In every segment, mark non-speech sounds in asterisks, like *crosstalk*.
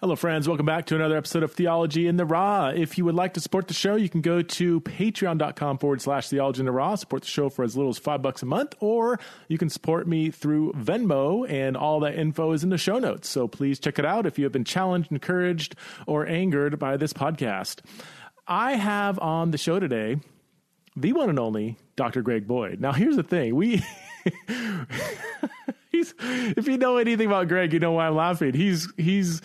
Hello, friends. Welcome back to another episode of Theology in the Raw. If you would like to support the show, you can go to patreon.com forward slash theology in the raw, support the show for as little as five bucks a month, or you can support me through Venmo, and all that info is in the show notes. So please check it out if you have been challenged, encouraged, or angered by this podcast. I have on the show today the one and only Dr. Greg Boyd. Now, here's the thing. We. *laughs* he's if you know anything about Greg, you know why I'm laughing. He's he's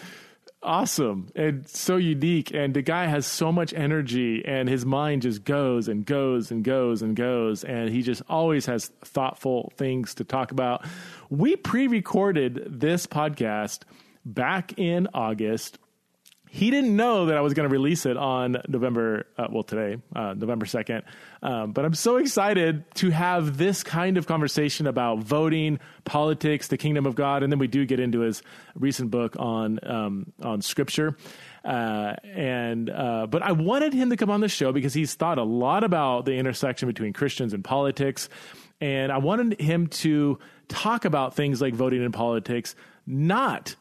awesome and so unique. And the guy has so much energy and his mind just goes and goes and goes and goes. And he just always has thoughtful things to talk about. We pre-recorded this podcast back in august he didn't know that I was going to release it on November, uh, well, today, uh, November 2nd. Um, but I'm so excited to have this kind of conversation about voting, politics, the kingdom of God. And then we do get into his recent book on, um, on scripture. Uh, and, uh, but I wanted him to come on the show because he's thought a lot about the intersection between Christians and politics. And I wanted him to talk about things like voting in politics, not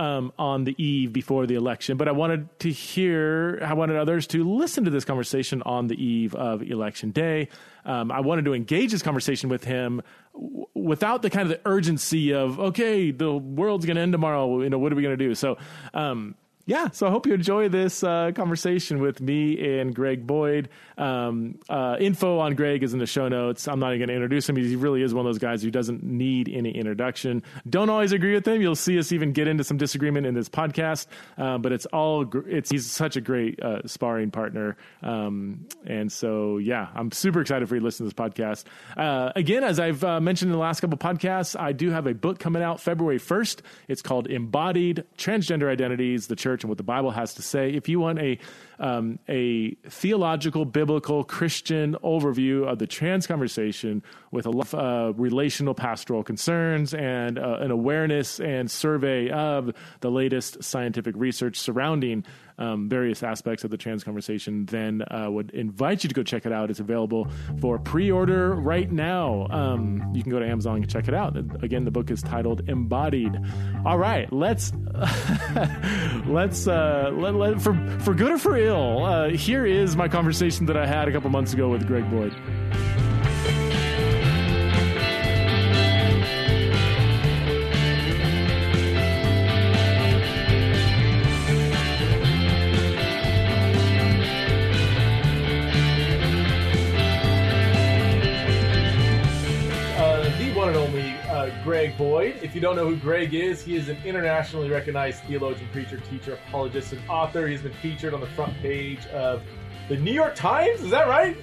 um, on the eve before the election, but I wanted to hear, I wanted others to listen to this conversation on the eve of election day. Um, I wanted to engage this conversation with him w- without the kind of the urgency of, okay, the world's going to end tomorrow. You know, what are we going to do? So, um, yeah, so I hope you enjoy this uh, conversation with me and Greg Boyd. Um, uh, info on Greg is in the show notes. I'm not even going to introduce him. He really is one of those guys who doesn't need any introduction. Don't always agree with him. You'll see us even get into some disagreement in this podcast, uh, but it's all gr- it's he's such a great uh, sparring partner. Um, and so yeah, I'm super excited for you to listen to this podcast. Uh, again, as I've uh, mentioned in the last couple podcasts, I do have a book coming out February 1st. It's called Embodied Transgender Identities: The Church and What the Bible Has to Say. If you want a um, a theological, biblical, Christian overview of the trans conversation with a lot of uh, relational pastoral concerns and uh, an awareness and survey of the latest scientific research surrounding um, various aspects of the trans conversation, then uh, would invite you to go check it out. It's available for pre-order right now. Um, you can go to Amazon and check it out. Again, the book is titled Embodied. All right, let's *laughs* let's uh, let, let, for for good or for ill. Uh, here is my conversation that I had a couple months ago with Greg Boyd. Greg Boyd. If you don't know who Greg is, he is an internationally recognized theologian, preacher, teacher, apologist, and author. He's been featured on the front page of the New York Times. Is that right?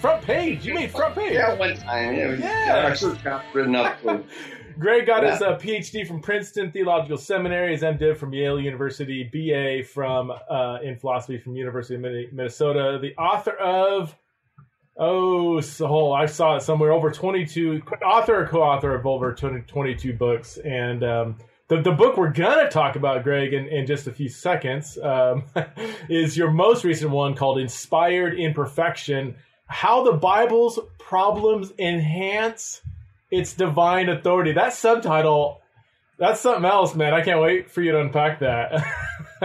Front page. You mean front page? Yeah, one time. Was, Yeah. yeah. Our written up. For, *laughs* Greg got his uh, PhD from Princeton Theological Seminary, his MDiv from Yale University, BA from uh, in philosophy from University of Minnesota. The author of oh, so I saw it somewhere over twenty two. Author or co-author of over 22 books, and um, the the book we're gonna talk about, Greg, in, in just a few seconds, um, *laughs* is your most recent one called "Inspired Imperfection: How the Bible's Problems Enhance." It's divine authority. That subtitle, that's something else, man. I can't wait for you to unpack that. *laughs*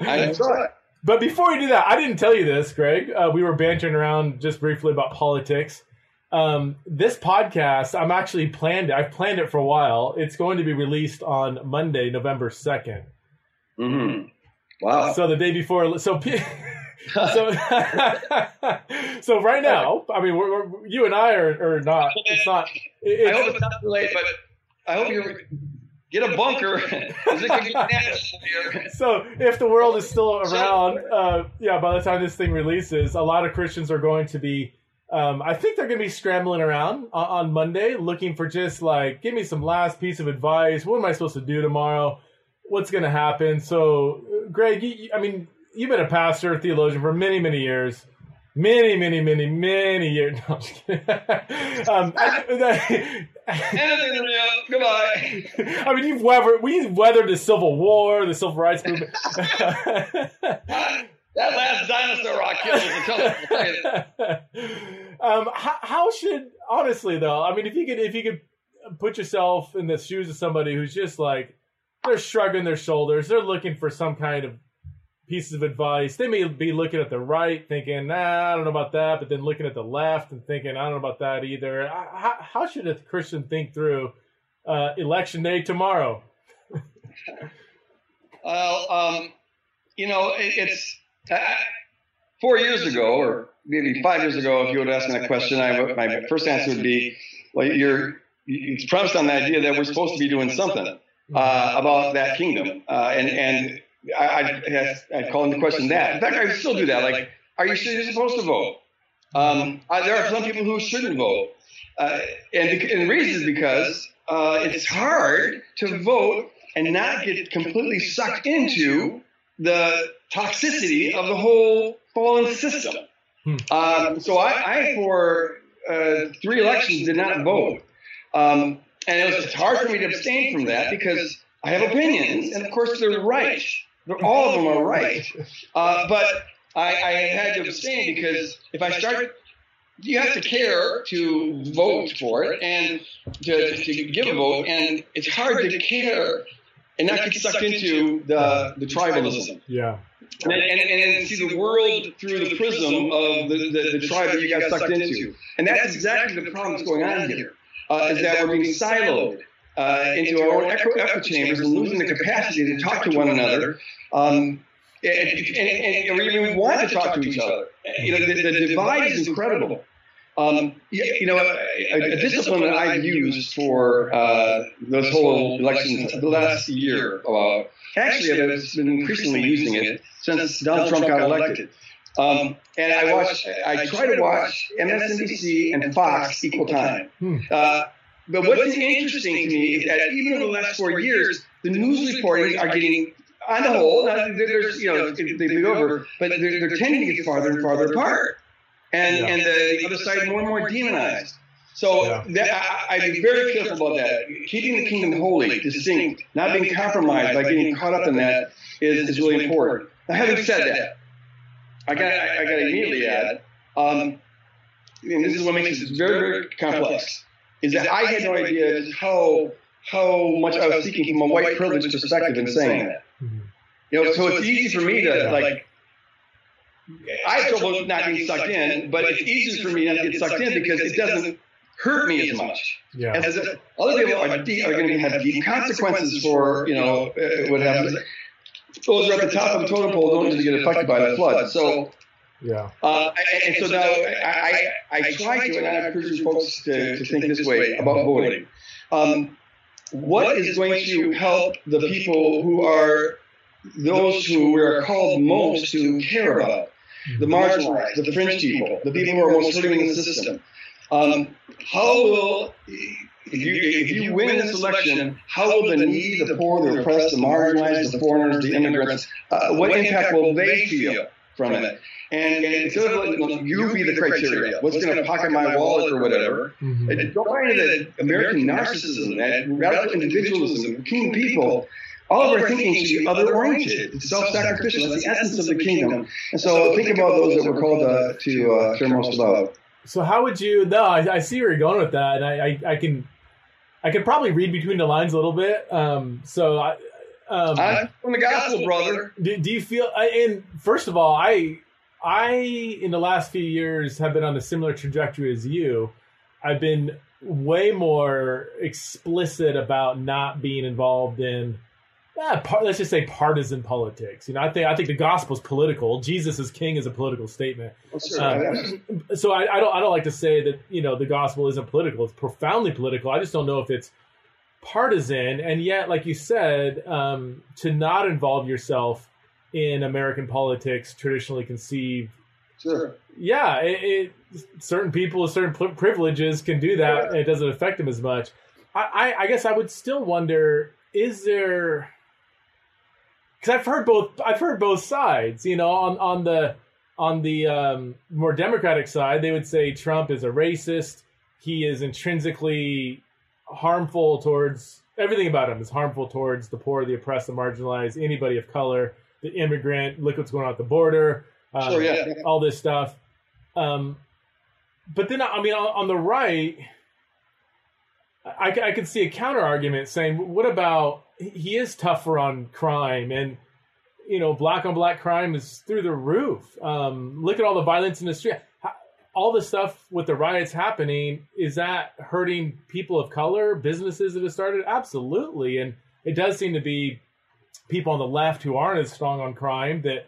I enjoy it. But before we do that, I didn't tell you this, Greg. Uh, we were bantering around just briefly about politics. Um, this podcast, I'm actually planned. I've planned it for a while. It's going to be released on Monday, November second. hmm Wow. So the day before. So. pe- *laughs* so, *laughs* so right now, I mean, we're, we're, you and I are, are not. It's not. It, I hope it's, it's not too late, but I hope you get a bunker. 'cause it could get nasty here. so if the world is still around, uh, yeah, by the time this thing releases, a lot of Christians are going to be. Um, I think they're going to be scrambling around on, on Monday, looking for just like, give me some last piece of advice. What am I supposed to do tomorrow? What's going to happen? So, uh, Greg, you, you- I mean, you've been a pastor, a theologian for many, many years. Many, many, many, many years. *laughs* No, I'm just kidding. *laughs* um, Anything to do. Goodbye. I mean, you've weathered, we've weathered the Civil War, the Civil Rights Movement. *laughs* That last dinosaur rock killed us a couple of um, how, how should honestly though? I mean, if you could, if you could put yourself in the shoes of somebody who's just like they're shrugging their shoulders. They're looking for some kind of pieces of advice. They may be looking at the right, thinking, "Nah, I don't know about that," but then looking at the left and thinking, "I don't know about that either." How, how should a Christian think through uh, election day tomorrow? *laughs* well, um, you know, it, it's uh, four years ago, or maybe five years ago, if you would ask me that question, I, my first answer would be, "Well, you're." It's premised on the idea that we're supposed to be doing something uh, about that kingdom, uh, and and I, I, I call into question that. In fact, I still do that. Like, are you sure you're supposed to vote? Um, I, there are some people who shouldn't vote, uh, and, and, the reason is because uh, it's hard to vote and not get completely sucked into the toxicity of the whole fallen system. Hmm. Um, so I, I for uh, three elections, did not vote. Um, and it was, it's hard for me to abstain from that because I have opinions, and of course they're right. They're, all of them are right. Uh, but I, I had to abstain because if I start you have to care to vote for it and to, to give a vote, and it's hard to care and not get sucked into the, the tribalism. Yeah. And, and, and see the world through the prism of the, the, the tribe that you got sucked into. And that's exactly the problem that's going on here, uh, is that we're being siloed. Uh, into our own echo, echo chambers and losing the capacity to talk to one another um, and, and, and, or even want to talk to each other. You know, the, the divide is incredible. Um, you know, a, a, discipline that I've used for uh, this whole election the last year, uh, actually I've been increasingly using it since Donald Trump got elected. Um, and I watch, I try to watch MSNBC and Fox equal time. Hmm. Uh, but what's interesting to me is that even in the last four years, the news reporting are getting on the whole, there's you know they move over, but they're, they're tending to get farther and farther apart and yeah. and the, the, other side more and more demonized. So yeah. that, I, I'd be very careful about that. Keeping the kingdom holy, distinct, not being compromised by getting caught up in that is, is really important. Now, having said that, I got I, I got to immediately add, um, and this is what makes it very very complex, is that I had no idea how how much I was speaking from a white privilege perspective in saying that. Mm-hmm. You know, so it's easy for me to like I have trouble not being sucked in, but it's easier for me not to get sucked in because it doesn't hurt me as much. Yeah. As other people are, deep, are going to have deep consequences for you know uh, what happens. Those who are at the top of the totem pole don't usually get affected by the flood. So. Yeah. Uh, and so now I, I, I try to, and I encourage folks to, to think this way about voting. Um, what is going to help the people who are those who we are called most to care about? the marginalized, the fringe people, the people who are most hurting in the system. Um, how will, if you, if you win this election, how will the needy, the poor, the oppressed, the marginalized, the foreigners, the immigrants, uh, what impact will they feel from it? And, and instead of letting you be the criteria, what's going to pocket my wallet or whatever, mm-hmm. don't buy into that American narcissism, that radical individualism, keen people all of our thinking should be other oriented. It's self sacrificial. That's the essence of the kingdom. And so think about those that we're called uh, to uh, care most about. So how would you? No, I, I, see where you're going with that, I, I, I, can, I can probably read between the lines a little bit. Um, so I, um, I'm from the gospel, brother. Do, do you feel? And first of all, I, I in the last few years have been on a similar trajectory as you. I've been way more explicit about not being involved in yeah, par- let's just say partisan politics. You know, I think I think the gospel is political. Jesus is king is a political statement. Well, sure, um, so I, I, don't I don't like to say that you know the gospel isn't political. It's profoundly political. I just don't know if it's partisan. And yet, like you said, um, to not involve yourself in American politics, traditionally conceived. Sure. Yeah, it, it, certain people with certain privileges can do that. Yeah. it doesn't affect them as much. I, I, I guess I would still wonder: is there because I've heard both. I've heard both sides. You know, on on the on the um, more Democratic side, they would say Trump is a racist. He is intrinsically harmful towards everything about him is harmful towards the poor, the oppressed, the marginalized, anybody of color, the immigrant. Look what's going on at the border. Um, sure, yeah. All this stuff. Um, but then, I mean, on, the right, I, I can see a counter argument saying, what about he is tougher on crime and you know black on black crime is through the roof. Um, look at all the violence in the street. All the stuff with the riots happening is that hurting people of color, businesses that have started? Absolutely, and it does seem to be people on the left who aren't as strong on crime that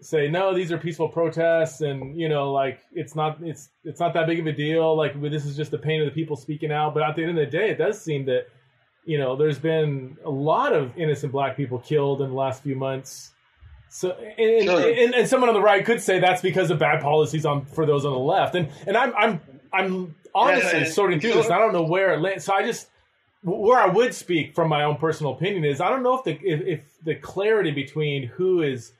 say no these are peaceful protests and you know like it's not it's it's not that big of a deal. Like this is just the pain of the people speaking out. But at the end of the day it does seem that you know there's been a lot of innocent black people killed in the last few months so and, sure. and, and, someone on the right could say that's because of bad policies on for those on the left and and i'm i'm i'm honestly yeah, sorting through this i don't know where it lands so i just where i would speak from my own personal opinion is i don't know if the if, if the clarity between who is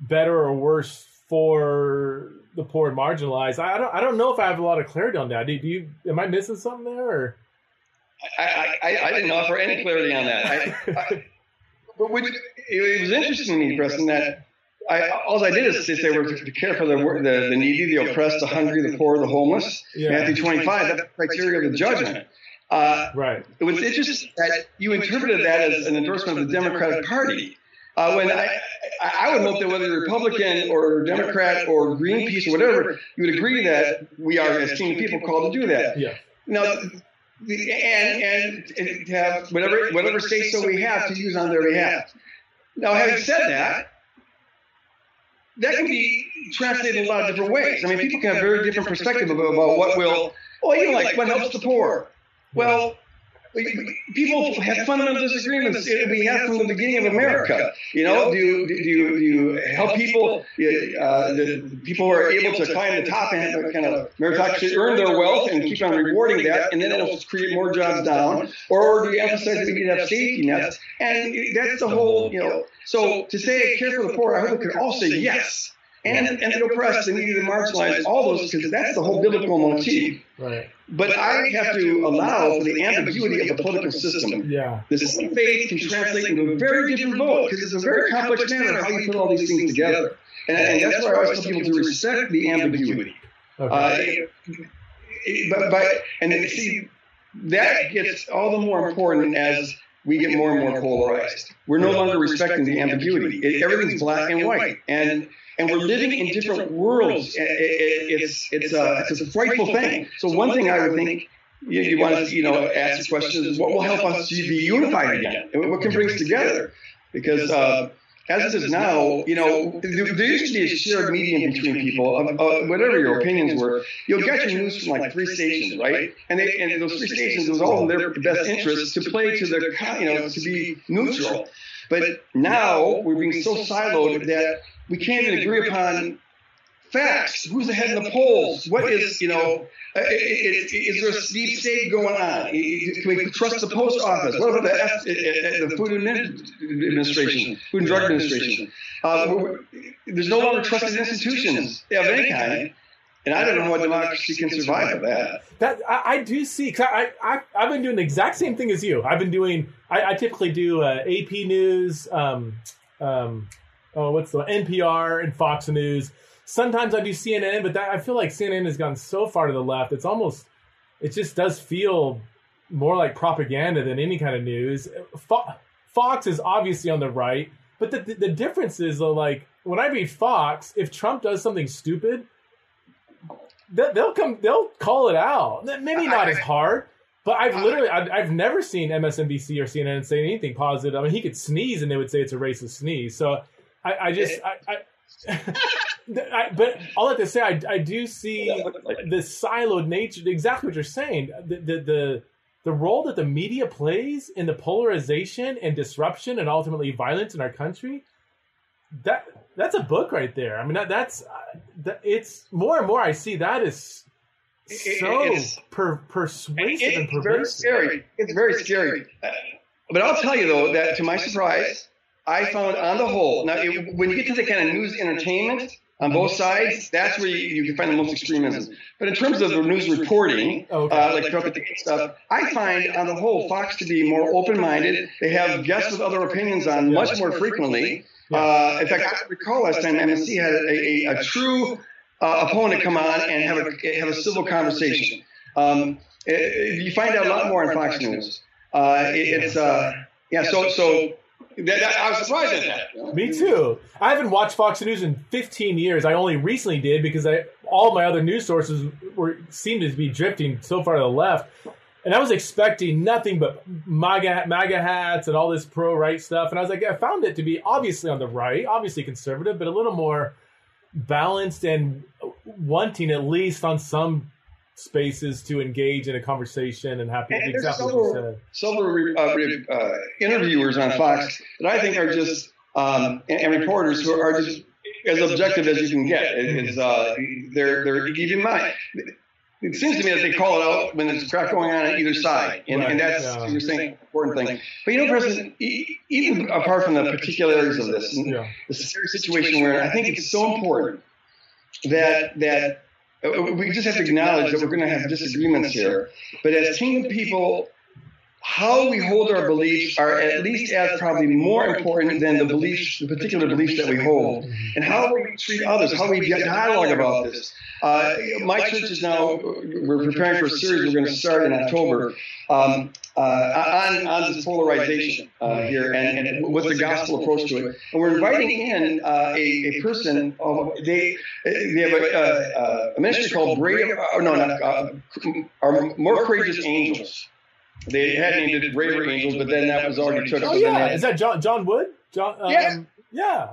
better or worse for the poor and marginalized. I don't I don't know if I have a lot of clarity on that. Do, do you am I missing something there? Or? I, I, I didn't offer any clarity on that. I, I, but which, it was interesting to me, Preston, that I, all I did is say they were to care for the, the, the needy, the oppressed, the hungry, the poor, the homeless. Yeah. Matthew 25, that's the criteria of the judgment. Uh, right. It was interesting that you interpreted that as an endorsement of the Democratic Party. Uh, when I, I would hope that whether you're Republican or Democrat or Greenpeace or whatever, you would agree that we are, as team people, called to do that. Yeah. Now, and and to have whatever whatever say so we have to use on their behalf. Now, having said that, that can be translated in a lot of different ways. I mean, people can have very different perspective about, about what will, well, even like what helps the poor. Well, people have fundamental disagreements. We have from the beginning of America. You know, do you, do you, do you help people, uh, the people who are able to climb the top and kind of meritocracy, earn their wealth and keep on rewarding that, and then it'll create more jobs down? Or do you emphasize that we need to have safety nets? And that's the whole, you know. So to say care for the poor, I hope we could all say yes and, and the oppressed and the marginalized, all those, because that's the whole biblical motif. Right. But I have to allow for the ambiguity of the political system. Yeah. This same faith can translate into a very different vote because it's a very complex matter how you put all these things together. And, and that's why I always tell people to respect the ambiguity. Okay. Uh, but, but and see, that gets all the more important as we get more and more polarized. We're no longer respecting the ambiguity. It, everything's black and white. And and we're living in different worlds. It's it's a it's a frightful thing. So one thing I would think you, you want to you know ask the question is what will help us to be unified again? and What can bring us together? Because uh, as it is now, you know, there, there, used to be a shared medium between people, of, uh, whatever your opinions were. You'll get your news from like three stations, right? And, they, and those three stations, it was all in their best interest to play to their, you know, to be neutral. But now we're being so siloed that we can't even agree upon facts. Who's ahead in the polls? What is, you know, uh, is, is there a deep state going on? Can we trust the post office? What about the, F, the Food Administration, Food and Drug Administration? Uh, there's no longer trusted institutions of any kind. And I don't know how democracy can survive with that. That I, I do see. Cause I, I I've been doing the exact same thing as you. I've been doing. I, I typically do uh, AP News. Um, um, oh, what's the NPR and Fox News. Sometimes I do CNN, but that, I feel like CNN has gone so far to the left. It's almost, it just does feel more like propaganda than any kind of news. Fo- Fox is obviously on the right, but the, the, the difference is though, like when I read Fox, if Trump does something stupid, they'll come, they'll call it out. Maybe not as hard, but I've literally, I've, never seen MSNBC or CNN say anything positive. I mean, he could sneeze and they would say it's a racist sneeze. So I, I just, I, I, *laughs* I, but all I have to say, I, I do see the siloed nature, exactly what you're saying. The, the, the, the role that the media plays in the polarization and disruption and ultimately violence in our country, that that's a book right there. I mean, that, that's uh, that, it's more and more I see that is so it's, per, persuasive and pervasive. Very scary. It's very scary. Uh, but I'll tell you though that to my surprise, I found on the whole, now it, when you get to the kind of news entertainment on both sides, that's where you, you can find the most extremism. But in terms of the news reporting, okay. uh, like Trump and stuff, I find on the whole Fox to be more open-minded. They have guests with other opinions on much more frequently. Uh, in fact, I recall last time MSC had a, a, a true uh, opponent come on and have a, have a civil conversation. Um, you find out a lot more on Fox News. Uh, it, it's uh, yeah. So so that, that, I was surprised at that. Me too. I haven't watched Fox News in 15 years. I only recently did because I all my other news sources were seemed to be drifting so far to the left. And I was expecting nothing but MAGA, MAGA hats and all this pro right stuff. And I was like, I found it to be obviously on the right, obviously conservative, but a little more balanced and wanting at least on some spaces to engage in a conversation and have And there's exactly several, said. several uh, re- uh, interviewers on Fox that I think are just um, and, and reporters who are just as objective as you can get. It- It's, uh, they're they're keep in mind. It seems to me that they call it out when there's crap going on on either side, and, and that's Right, yeah. you're saying an important thing. But you know, Preston, even apart from the particularities of this, and Yeah. the serious situation where I think it's so important that that we just have to acknowledge that we're going to have disagreements here. But as kingdom people, how we hold our beliefs are at least as probably more important than the beliefs, the particular beliefs that we hold, and how we treat others, how we dialogue about this. Uh, my church is now we're preparing for a series we're going to start in October. Um, uh, on on this polarization uh, here and, and with the gospel approach to it. And we're inviting in uh, a, a person. Of, they they have a, uh, a ministry called Brave. Uh, no, not uh, our more courageous angels. They had named it Braver Angels, but then that was already took. Oh yeah, is that John John Wood? John? Um, Yeah. Yeah.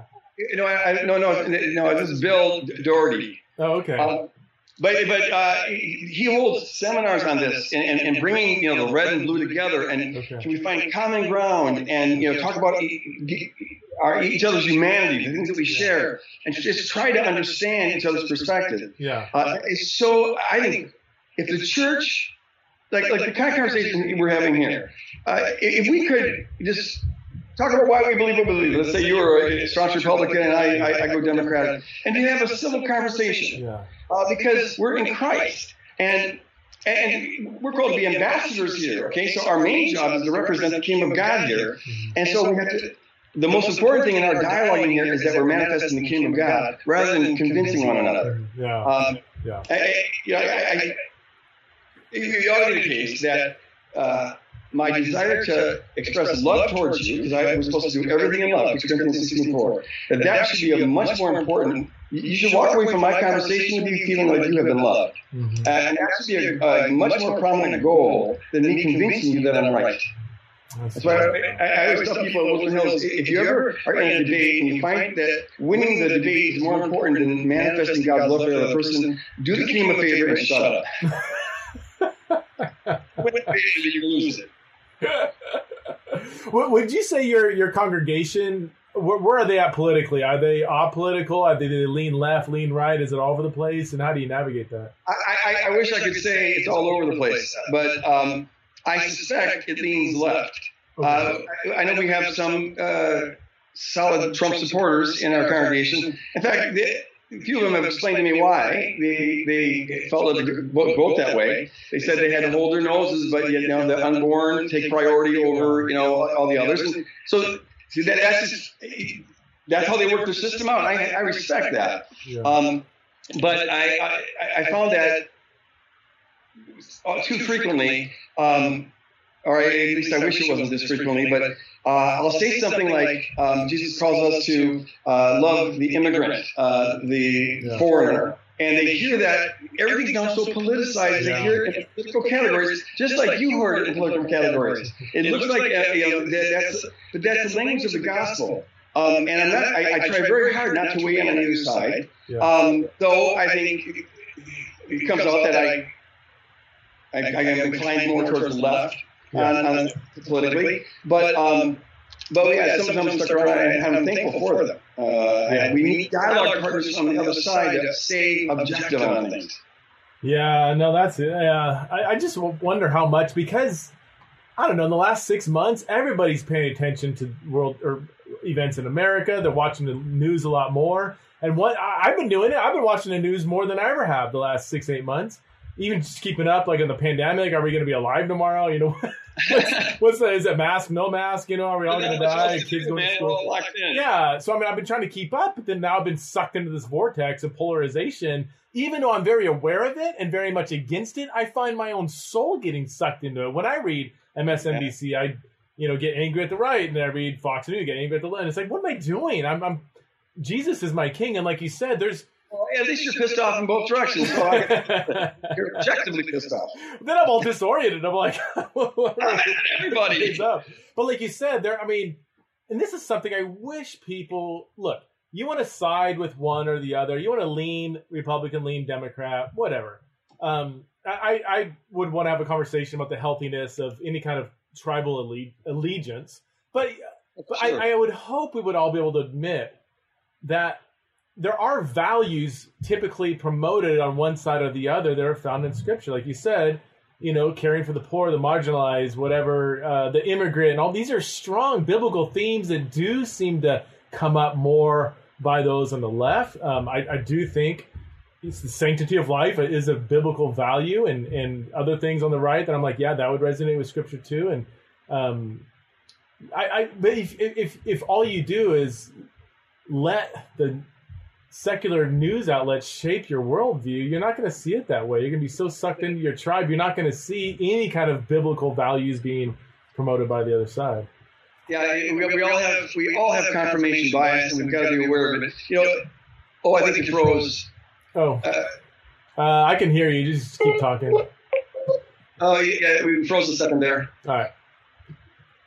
no, I, I, no, no, no. This is Bill Doherty. Oh okay. Um, but but uh, he holds seminars on this and, and, and bringing you know the red and blue together and Okay. can we find common ground and you know talk about our each other's humanity, the things that we share, and just try to understand each other's perspective. yeah. Uh, it's so I think if the church, like like the kind of conversation we're having here, uh, if we could just talk about why we believe what we believe. Let's say you're a staunch Republican and I, I, I go Democratic, and to have a civil conversation Yeah. uh, because we're in Christ and. And we're called to be ambassadors here, okay? So our main job is to represent the kingdom of God here. And so we have to, the most important thing in our dialoguing here is that we're manifesting the kingdom of God rather than convincing one another. Yeah. Um, yeah. I, I, you know, I, I, it ought to be the case that uh, my desire to express love towards you, because I was supposed to do everything in love, 1 Corinthians 16 4, that that should be a much more important. You you should walk away from my conversation with you feeling like you have been loved. Mhm. And that should be a, a much more prominent goal than me convincing you that I'm right. That's why I, I, I always tell people at Woodland Hills, if you ever are in a debate and you find that winning the debate is more important than manifesting God's love for the other person, do the team a favor and shut up. Win the debate, you lose it. *laughs* Would would you say your your congregation? Where, where are they at politically? Are they apolitical? Are they, do they lean left, lean right? Is it all over the place? And how do you navigate that? I, I, I wish I could say it's all over the place, but um, I suspect it leans left. Uh, I know we have some uh, solid Trump supporters in our congregation. In fact, the, a few of them have explained to me why they, they felt that they could vote, vote that way. They said they had to hold their noses, but yet you know the unborn take priority over you know all the others. And so see that, that's just, that's how they work their system out. I, I respect that. Um, but I, I, I found that uh, too frequently, um, or at least I wish it wasn't this frequently, but uh, I'll say something like um, Jesus calls us to uh, love the immigrant, uh, the Yeah. foreigner. And they hear that everything's now so politicized. They hear it in political categories, just like you heard it in political categories. It looks like uh, you know, that, that's, but that's the language of the gospel. Um, and I'm not, I, I try very hard not to weigh in on either side. Yeah. Um, though I think it comes out that I, I, I am inclined more towards the left on, on politically, but um, but yeah, sometimes I'm stuck around and I'm thankful for them. Uh, we need dialogue partners on the other side that stay objective on things. Yeah, no, that's it. Yeah, I, I just wonder how much because I don't know. In the last six months, everybody's paying attention to world or events in America. They're watching the news a lot more. And what I, I've been doing it, I've been watching the news more than I ever have the last six eight months. Even just keeping up, like in the pandemic, are we going to be alive tomorrow? You know, *laughs* what's that? Is it mask? No mask? You know, are we all going to die? Kids going to school? Yeah. So I mean, I've been trying to keep up, but then now I've been sucked into this vortex of polarization. Even though I'm very aware of it and very much against it, I find my own soul getting sucked into it. When I read MSNBC, I you know get angry at the right, and then I read Fox News, get angry at the left. It's like, what am I doing? I'm, I'm Jesus is my king, and like you said, there's well, at least you're pissed off in both directions. So I, *laughs* you're objectively pissed off. Then I'm all disoriented. I'm like, *laughs* everybody. Up? But like you said, there. I mean, and this is something I wish people look. You want to side with one or the other. You want to lean Republican, lean Democrat, whatever. Um, I, I would want to have a conversation about the healthiness of any kind of tribal alle- allegiance. But, but sure. I, I would hope we would all be able to admit that there are values typically promoted on one side or the other that are found in scripture. Like you said you know caring for the poor the marginalized whatever uh, the immigrant all these are strong biblical themes that do seem to come up more by those on the left. Um, I, I, do think it's the sanctity of life is a biblical value and, and other things on the right that i'm like yeah that would resonate with scripture too. And um, I, I but if, if if all you do is let the secular news outlets shape your worldview, you're not going to see it that way. You're going to be so sucked into your tribe, you're not going to see any kind of biblical values being promoted by the other side. Yeah, we, we all have we all have confirmation bias, and we've got to be aware of it. You know, oh, I think it froze. Oh, uh, uh, I can hear you. Just keep talking. *laughs* Oh, yeah, we froze a second there. All right.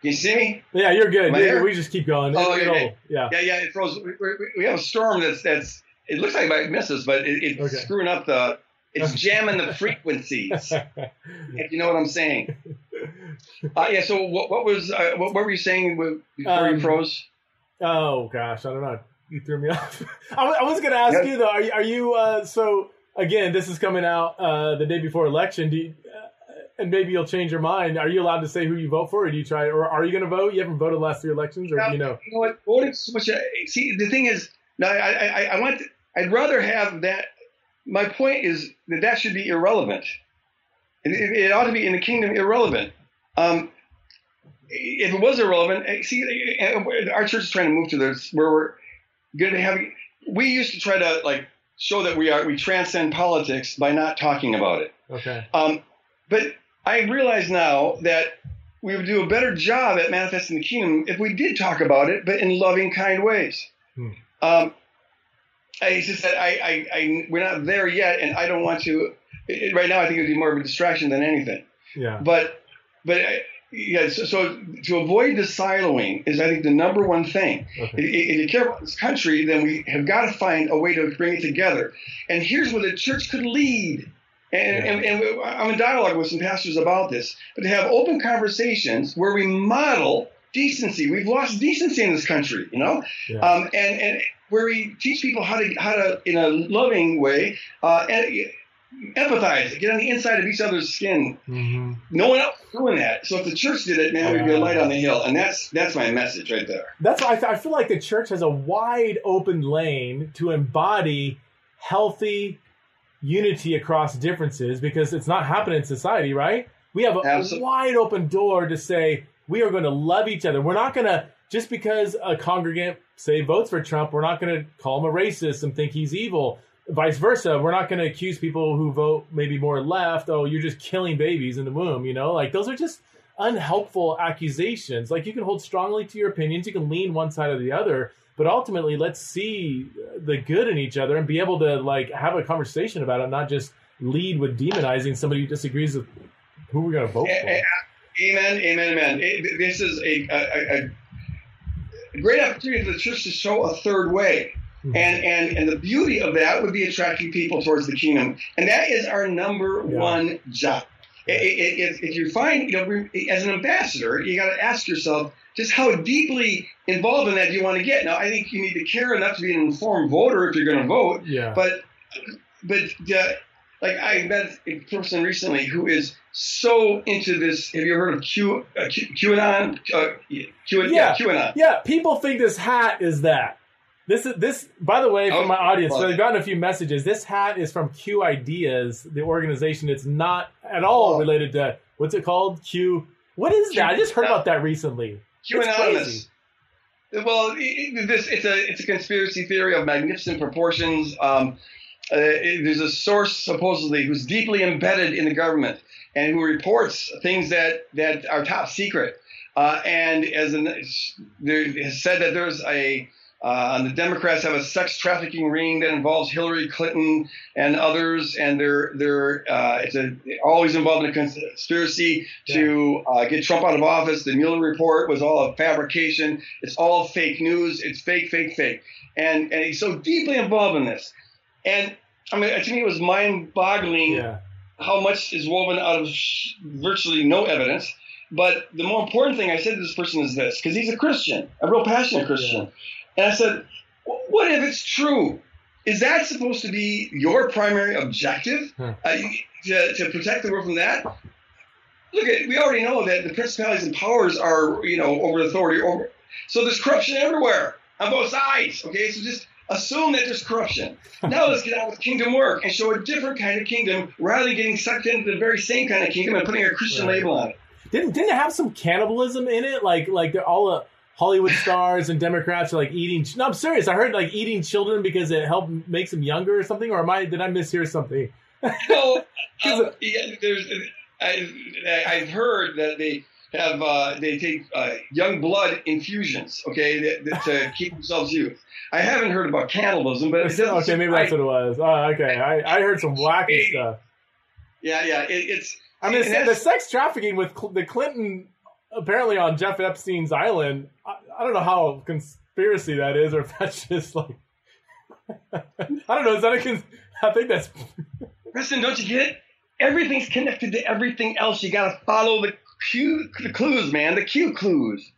You see me? Yeah, you're good. We just keep going. Oh, okay. yeah, yeah, yeah. It froze. We, we, we, have a storm that's that's. It looks like it might miss us, but it, it's okay. screwing up the. It's jamming the frequencies. *laughs* if you know what I'm saying. Uh, yeah. So what, what was uh, what, what, were you saying before um, you froze? Oh gosh, I don't know. You threw me *laughs* off. I, I, was going to ask you though. Are you, are you uh, so? Again, this is coming out uh, the day before election. Do you, and maybe you'll change your mind. Are you allowed to say who you vote for, or do you try, or are you going to vote? You haven't voted the last three elections, or do you know? You know what? Voting so much. See, the thing is, no, I, I, I want. To, I'd rather have that. My point is that that should be irrelevant. It, it, it ought to be in the kingdom irrelevant. Um, if it was irrelevant, eh, see, eh, eh, our church is trying to move to this where we're going to have. We used to try to like show that we are we transcend politics by not talking about it. Okay. Um, but I realize now that we would do a better job at manifesting the kingdom if we did talk about it, but in loving, kind ways. Hmm. Um, I just said I, I, I, we're not there yet, and I don't want to. It, right now, I think it would be more of a distraction than anything. Yeah. But, but I, yeah. So, so, to avoid the siloing is, I think, the number one thing. Okay. If, if you care about this country, then we have got to find a way to bring it together. And here's where the church could lead. And, yeah. and, and, I'm in dialogue with some pastors about this, but to have open conversations where we model decency. We've lost decency in this country, you know, yeah. um, and and where we teach people how to how to in a loving way uh, empathize, get on the inside of each other's skin. Mm-hmm. No one else is doing that. So if the church did it, man, we'd be a light on the hill. And that's that's my message right there. That's why I, th- I feel like the church has a wide open lane to embody healthy unity across differences because it's not happening in society, right? We have a Absolutely. wide open door to say we are going to love each other. We're not going to just because a congregant say votes for Trump, we're not going to call him a racist and think he's evil. Vice versa, we're not going to accuse people who vote maybe more left. Oh, you're just killing babies in the womb. You know, like those are just unhelpful accusations. Like you can hold strongly to your opinions, you can lean one side or the other, but ultimately let's see the good in each other and be able to like have a conversation about it not just lead with demonizing somebody who disagrees with who we're going to vote for. amen amen amen. This is a, a, a great opportunity for the church to show a third way. Mm-hmm. and, and and the beauty of that would be attracting people towards the kingdom. And that is our number yeah. one job if, if you find you know as an ambassador you got to ask yourself just how deeply involved in that do you want to get? Now, I think you need to care enough to be an informed voter if you're going to vote. Yeah. But, but uh, like I met a person recently who is so into this. Have you heard of Q, uh, Q QAnon? Uh, Q, yeah. yeah, QAnon. Yeah, people think this hat is that. This is this. By the way, for oh, my audience, so I've gotten a few messages. This hat is from Q Ideas, the organization. It's not at all related to what's it called? Q What is that? I just heard about that recently. QAnonymous. Well, this it's a it's a conspiracy theory of magnificent proportions. Um, uh, there's a source supposedly who's deeply embedded in the government and who reports things that that are top secret. Uh, and as an, there has said that there's a uh, the Democrats have a sex trafficking ring that involves Hillary Clinton and others, and they're they're uh, it's a, always involved in a conspiracy yeah. to uh, get Trump out of office. The Mueller report was all a fabrication. It's all fake news. It's fake, fake, fake. And and he's so deeply involved in this. And I mean, to me, it was mind-boggling yeah. how much is woven out of virtually no evidence. But the more important thing I said to this person is this, because he's a Christian, a real passionate Christian. Yeah. And I said, what if it's true? Is that supposed to be your primary objective uh, to, to protect the world from that? Look at we already know that the principalities and powers are you know over authority over so there's corruption everywhere on both sides. Okay, so just assume that there's corruption. *laughs* Now let's get on with kingdom work and show a different kind of kingdom rather than getting sucked into the very same kind of kingdom and putting a Christian right. label on it. Didn't didn't it have some cannibalism in it? Like like they're all the Hollywood stars and Democrats are like eating. No, I'm serious. I heard like eating children because it helped makes them younger or something. Or am I did I mishear something? *laughs* no, um, yeah, there's. I, I've heard that they have uh, they take uh, young blood infusions, okay, that, that, to *laughs* keep themselves youth. I haven't heard about cannibalism, but okay, maybe that's I, what it was. Oh, okay, I, I heard some wacky it, stuff. Yeah, yeah, it, it's. I mean, the sex trafficking with the Clinton apparently on Jeff Epstein's island. I, I don't know how conspiracy that is, or if that's *laughs* just like *laughs* I don't know. Is that a? Cons- I think that's. Preston, don't you get it? Everything's connected to everything else. You got to follow the cue, the clues, man. The cue clues.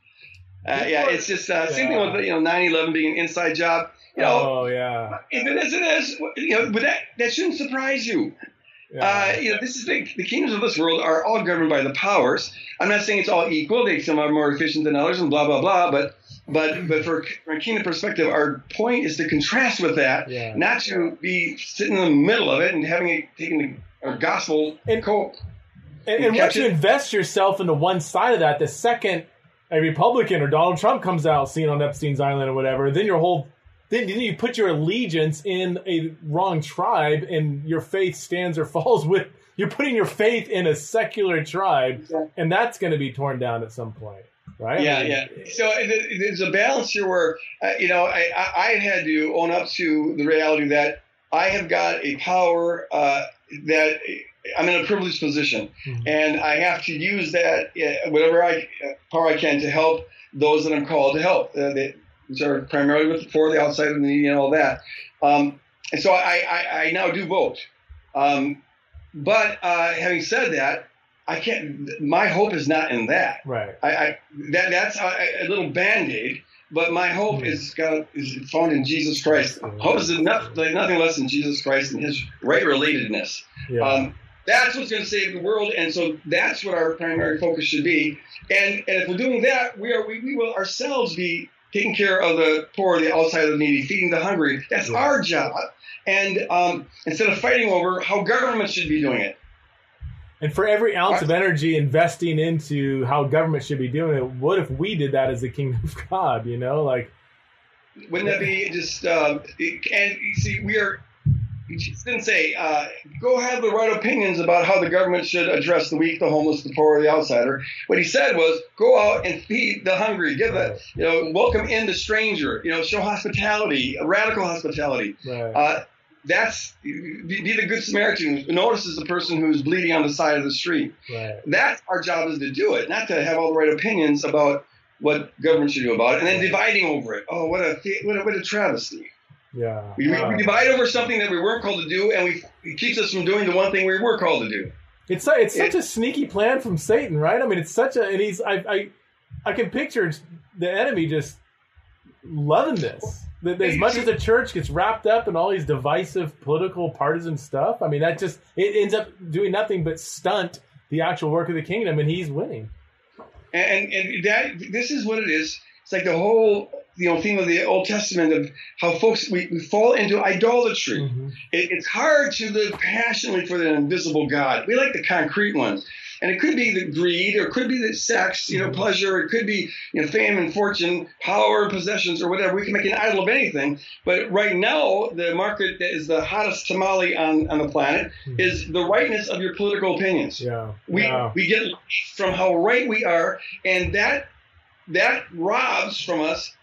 Uh, yeah, it's just uh, yeah. same thing with you know 9/11 being an inside job. You know, oh yeah. It is, it is. You know, but that that shouldn't surprise you. Yeah. Uh, you know, this is the, the kingdoms of this world are all governed by the powers. I'm not saying it's all equal. They some are more efficient than others, and blah blah blah. But but but for, from a kingdom perspective, our point is to contrast with that, yeah. not to be sitting in the middle of it and having it taking the gospel and coke. And, and once you invest yourself into one side of that, the second a Republican or Donald Trump comes out seen on Epstein's island or whatever, then your whole then, then you put your allegiance in a wrong tribe and your faith stands or *laughs* falls with you're putting your faith in a secular tribe and that's going to be torn down at some point right? Yeah yeah. So there's a balance here where uh, you know I, I had to own up to the reality that i have got a power uh, that i'm in a privileged position. Mm-hmm. and i have to use that uh, whatever i uh, power i can to help those that i'm called to help uh, which are primarily with for the outside of the needy and all that. Um, and so I, I, I, now do vote. Um, but uh, having said that, I can't. My hope is not in that. Right. I, I that that's a, a little band aid. But my hope mm. is got is found in Jesus Christ. Hope is enough, like nothing less than Jesus Christ and His right relatedness. Yeah. Um, that's what's going to save the world, and so that's what our primary focus should be. And, and if we're doing that, we are we, we will ourselves be taking care of the poor, the outside of the needy, feeding the hungry. That's yeah. our job. And um, instead of fighting over how government should be doing it. And for every ounce of energy investing into how government should be doing it, what if we did that as the kingdom of God? You know, like wouldn't that be just? Uh, and you see, we are he didn't say, uh, go have the right opinions about how the government should address the weak, the homeless, the poor, the outsider. What he said was, go out and feed the hungry, give a, you know, welcome in the stranger, you know, show hospitality, radical hospitality. Right. Uh, that's be the good Samaritan who notices the person who's bleeding on the side of the street. Right. That's our job is to do it, not to have all the right opinions about what government should do about it, and then dividing over it. Oh, what a what a, what a travesty! Yeah. We, we, divide over something that we weren't called to do, and we it keeps us from doing the one thing we were called to do. It's it's such a sneaky plan from Satan, right? I mean, it's such a and he's I I I can picture the enemy just loving this. As much as the church gets wrapped up in all these divisive political partisan stuff, I mean that just it ends up doing nothing but stunt the actual work of the kingdom, and he's winning. And and that this is what it is. It's like the whole you know theme of the Old Testament of how folks we, we fall into idolatry. Mm-hmm. It, it's hard to live passionately for the invisible God. We like the concrete ones. and it could be the greed, or it could be the sex, you know, Mm-hmm. pleasure, it could be you know fame and fortune, power and possessions, or whatever. We can make an idol of anything. But right now, the market that is the hottest tamale on, on the planet is the rightness of your political opinions. Mm-hmm. Yeah. We yeah. we get from how right we are, and that that robs from us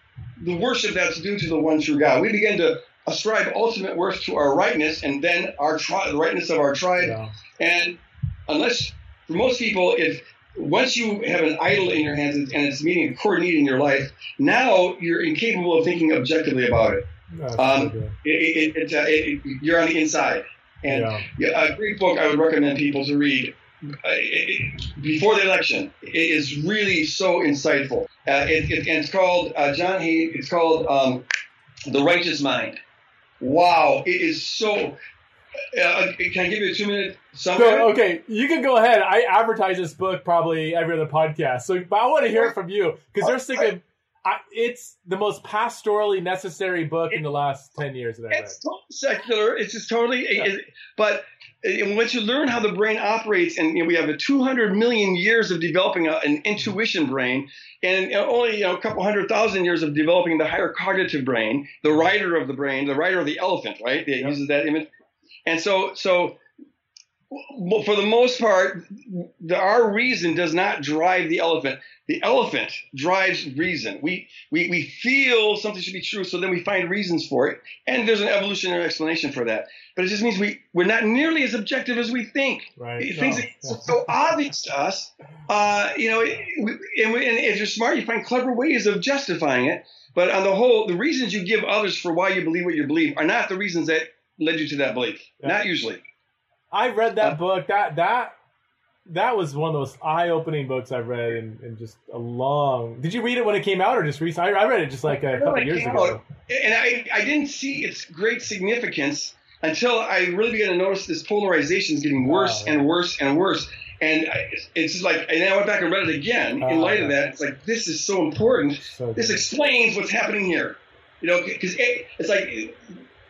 the worship that's due to the one true God. We begin to ascribe ultimate worth to our rightness, and then our tri- the rightness of our tribe. yeah. And unless, for most people, if once you have an idol in your hands and it's meeting a core need in your life, now you're incapable of thinking objectively about it. Um, it, it, it, uh, you're on the inside. And Yeah. a great book I would recommend people to read before the election. It is really so insightful. Uh, it, it, and it's called uh, Jon Haidt. It's called um, The Righteous Mind. Wow, it is so. Uh, can I give you a two minute summary? So, okay, you can go ahead. I advertise this book probably every other podcast. So, but I want to hear it from you because they're thinking I, it's the most pastorally necessary book in the last ten years that I've read. It's totally secular. It's just totally. it- but once you learn how the brain operates, and you know, we have a 200 million years of developing a, an intuition brain, and only you know, a couple hundred thousand years of developing the higher cognitive brain, the rider of the brain, the rider of the elephant, right? It uses that image. And so, so well, for the most part, the, our reason does not drive the elephant. The elephant drives reason. We, we we feel something should be true, so then we find reasons for it, and there's an evolutionary explanation for that. But it just means we we're not nearly as objective as we think. Right. Things No. that are so obvious to us, uh, you know, and, we, and if you're smart, you find clever ways of justifying it. But on the whole, the reasons you give others for why you believe what you believe are not the reasons that led you to that belief. Yeah. Not usually. I read that Uh, book. That that that was one of those eye-opening books I've read in, in just a long. Did you read it when it came out or just recently? I, I read it just like a couple When years ago. out, and I, I didn't see its great significance until I really began to notice this polarization is getting worse Wow. and worse and worse. And I, it's just like, and then I went back and read it again Oh, in light of that. It's like, this is so important. So This explains what's happening here. You know, because it, it's like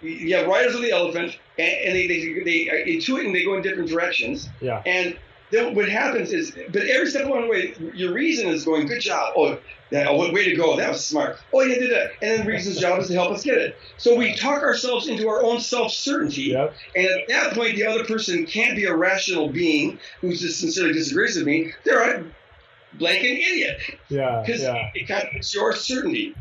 you have riders of the elephant, and, and they, they, they intuit and they go in different directions. yeah. And then what happens is, but every step along the way, your reason is going, good job. Oh, that, oh, way to go. That was smart. Oh, yeah, did that. And then reason's job is to help us get it. So we talk ourselves into our own self certainty. Yep. And at that point, the other person can't be a rational being who just sincerely disagrees with me. They're a blank blanket idiot Yeah. because Yeah. it contradicts your certainty.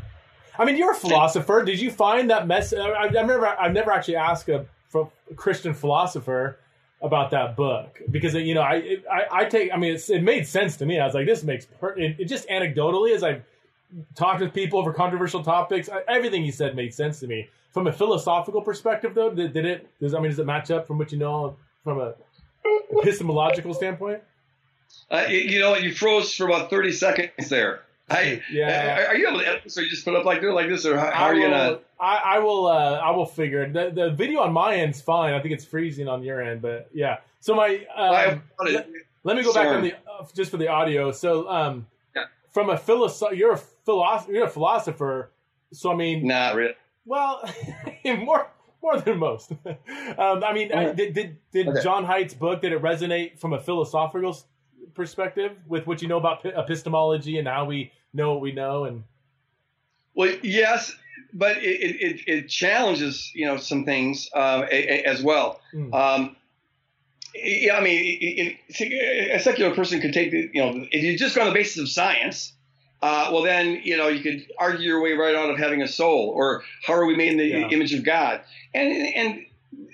I mean, you're a philosopher. Did you find that mess? I, I've never, I've never actually asked a, ph- Christian philosopher about that book because you know, I, I, I take. I mean, it made sense to me. I was like, this makes per- it, it just anecdotally as I talked with people over controversial topics. I, everything he said made sense to me. From a philosophical perspective, though, did, did it? Does I mean, does it match up from what you know from a epistemological standpoint? Uh, you know, you froze for about 30 seconds there. I, Yeah. Are, you edit you just put up like this, like this, or how, how are you will, gonna? I, I will. Uh, I will figure it. The, the video on my end's fine. I think it's freezing on your end, but yeah. So my. Um, let, let me go back on the uh, just for the audio. So, um, Yeah. from a philosoph, you're a philosopher. You're a philosopher. So I mean, Not really. well, *laughs* more more than most. *laughs* um, I mean, I, Okay. did did, did Okay. Jon Haidt's book did it resonate from a philosophical perspective with what you know about pi- epistemology and how we know what we know and Well, yes, but it, it, it, challenges you know some things um, a, a, as well. Mm. Um, yeah, I mean, it, it, a secular person could take the you know if you just go on the basis of science. Uh, well, then you know you could argue your way right out of having a soul, or how are we made in the Yeah. image of God? And and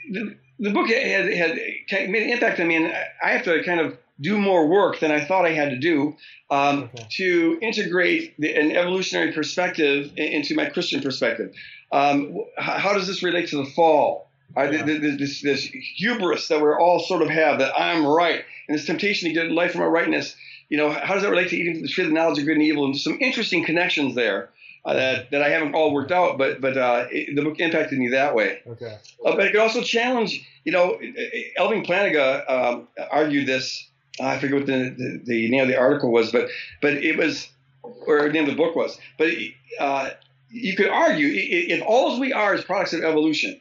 the, the book had had made an impact on me, and I have to kind of do more work than I thought I had to do um, Okay. to integrate the, an evolutionary perspective i- into my Christian perspective. Um, how, does this relate to the fall? Uh, th- th- th- this, this hubris that we all sort of have that I'm right, and this temptation to get life from our rightness. You know, how does that relate to eating the tree of the knowledge of good and evil? And some interesting connections there uh, that, that I haven't all worked out, but but uh, it, the book impacted me that way. okay. Uh, but it could also challenge, you know, Alvin Plantinga um, argued this. I forget what the, the, the name of the article was, but but it was, or the name of the book was. But uh, you could argue if all we are is products of evolution,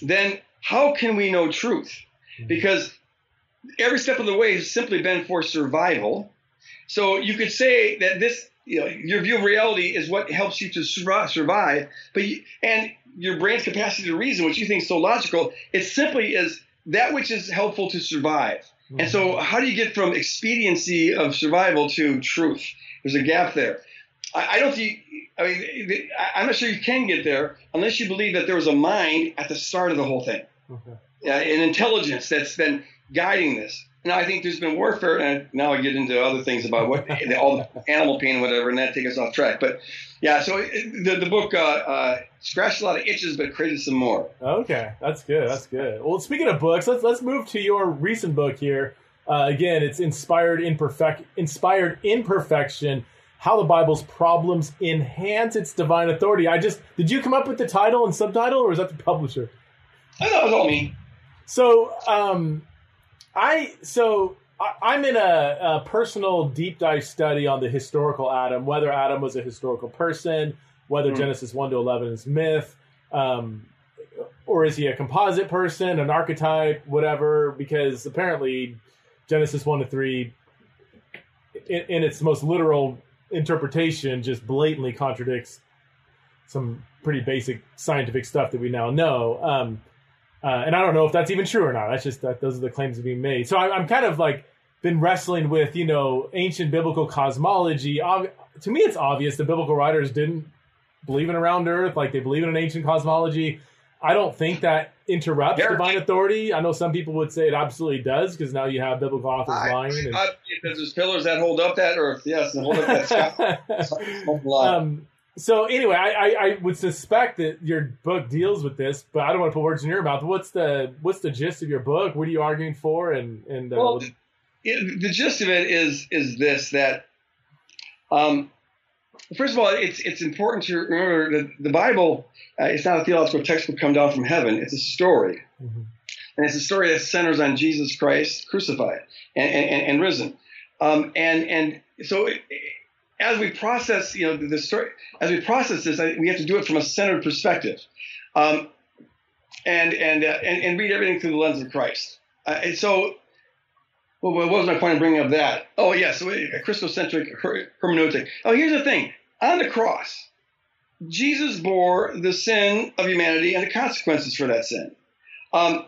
then how can we know truth? Because every step of the way has simply been for survival. So you could say that this, you know, your view of reality is what helps you to survive. But you, and your brain's capacity to reason, which you think is so logical, it simply is that which is helpful to survive. And so, how do you get from expediency of survival to truth? There's a gap there. I, I don't think. I mean, I'm not sure you can get there unless you believe that there was a mind at the start of the whole thing, okay. uh, an intelligence that's been guiding this. Now I think there's been warfare, and now I get into other things about what *laughs* all the animal pain, and whatever, and that takes us off track. But yeah, so the the book uh, uh, scratched a lot of itches, but created some more. Okay, that's good. That's good. Well, speaking of books, let's let's move to your recent book here. Uh, again, it's inspired imperfect, inspired imperfection. How the Bible's problems enhance its divine authority. I just did you come up with the title and subtitle, or is that the publisher? I thought it was all me. So, um, I so I, am in a, a, personal deep dive study on the historical Adam, whether Adam was a historical person, whether mm. Genesis one to eleven is myth, um, or is he a composite person, an archetype, whatever? Because apparently, Genesis one to three, in, in its most literal interpretation, just blatantly contradicts some pretty basic scientific stuff that we now know. Um, uh, and I don't know if that's even true or not. That's just that those are the claims being made. So I, am kind of like been wrestling with you know ancient biblical cosmology. Ob- to me, it's obvious the biblical writers didn't believe in a round Earth, like they believe in an ancient cosmology. I don't think that interrupts Derek. divine authority. I know some people would say it absolutely does because now you have biblical authors I, lying. And, because there's pillars that hold up that Earth, yes, and hold up that sky. *laughs* um, so anyway, I, I, I, would suspect that your book deals with this, but I don't want to put words in your mouth. What's the what's the gist of your book? What are you arguing for? And and uh, well, it, the gist of it is is this that, um, first of all, it's it's important to remember that the Bible uh, it's not a theological textbook come down from heaven. It's a story, mm-hmm. and it's a story that centers on Jesus Christ crucified and and, and risen, um, and and so. It, as we process, you know, the, story, as we process this, I, we have to do it from a centered perspective, um, and and, uh, and and read everything through the lens of Christ. Uh, and so, well, what was my point in bringing up that? Oh, yes, a Christocentric hermeneutic. Oh, here's the thing: on the cross, Jesus bore the sin of humanity and the consequences for that sin. Um,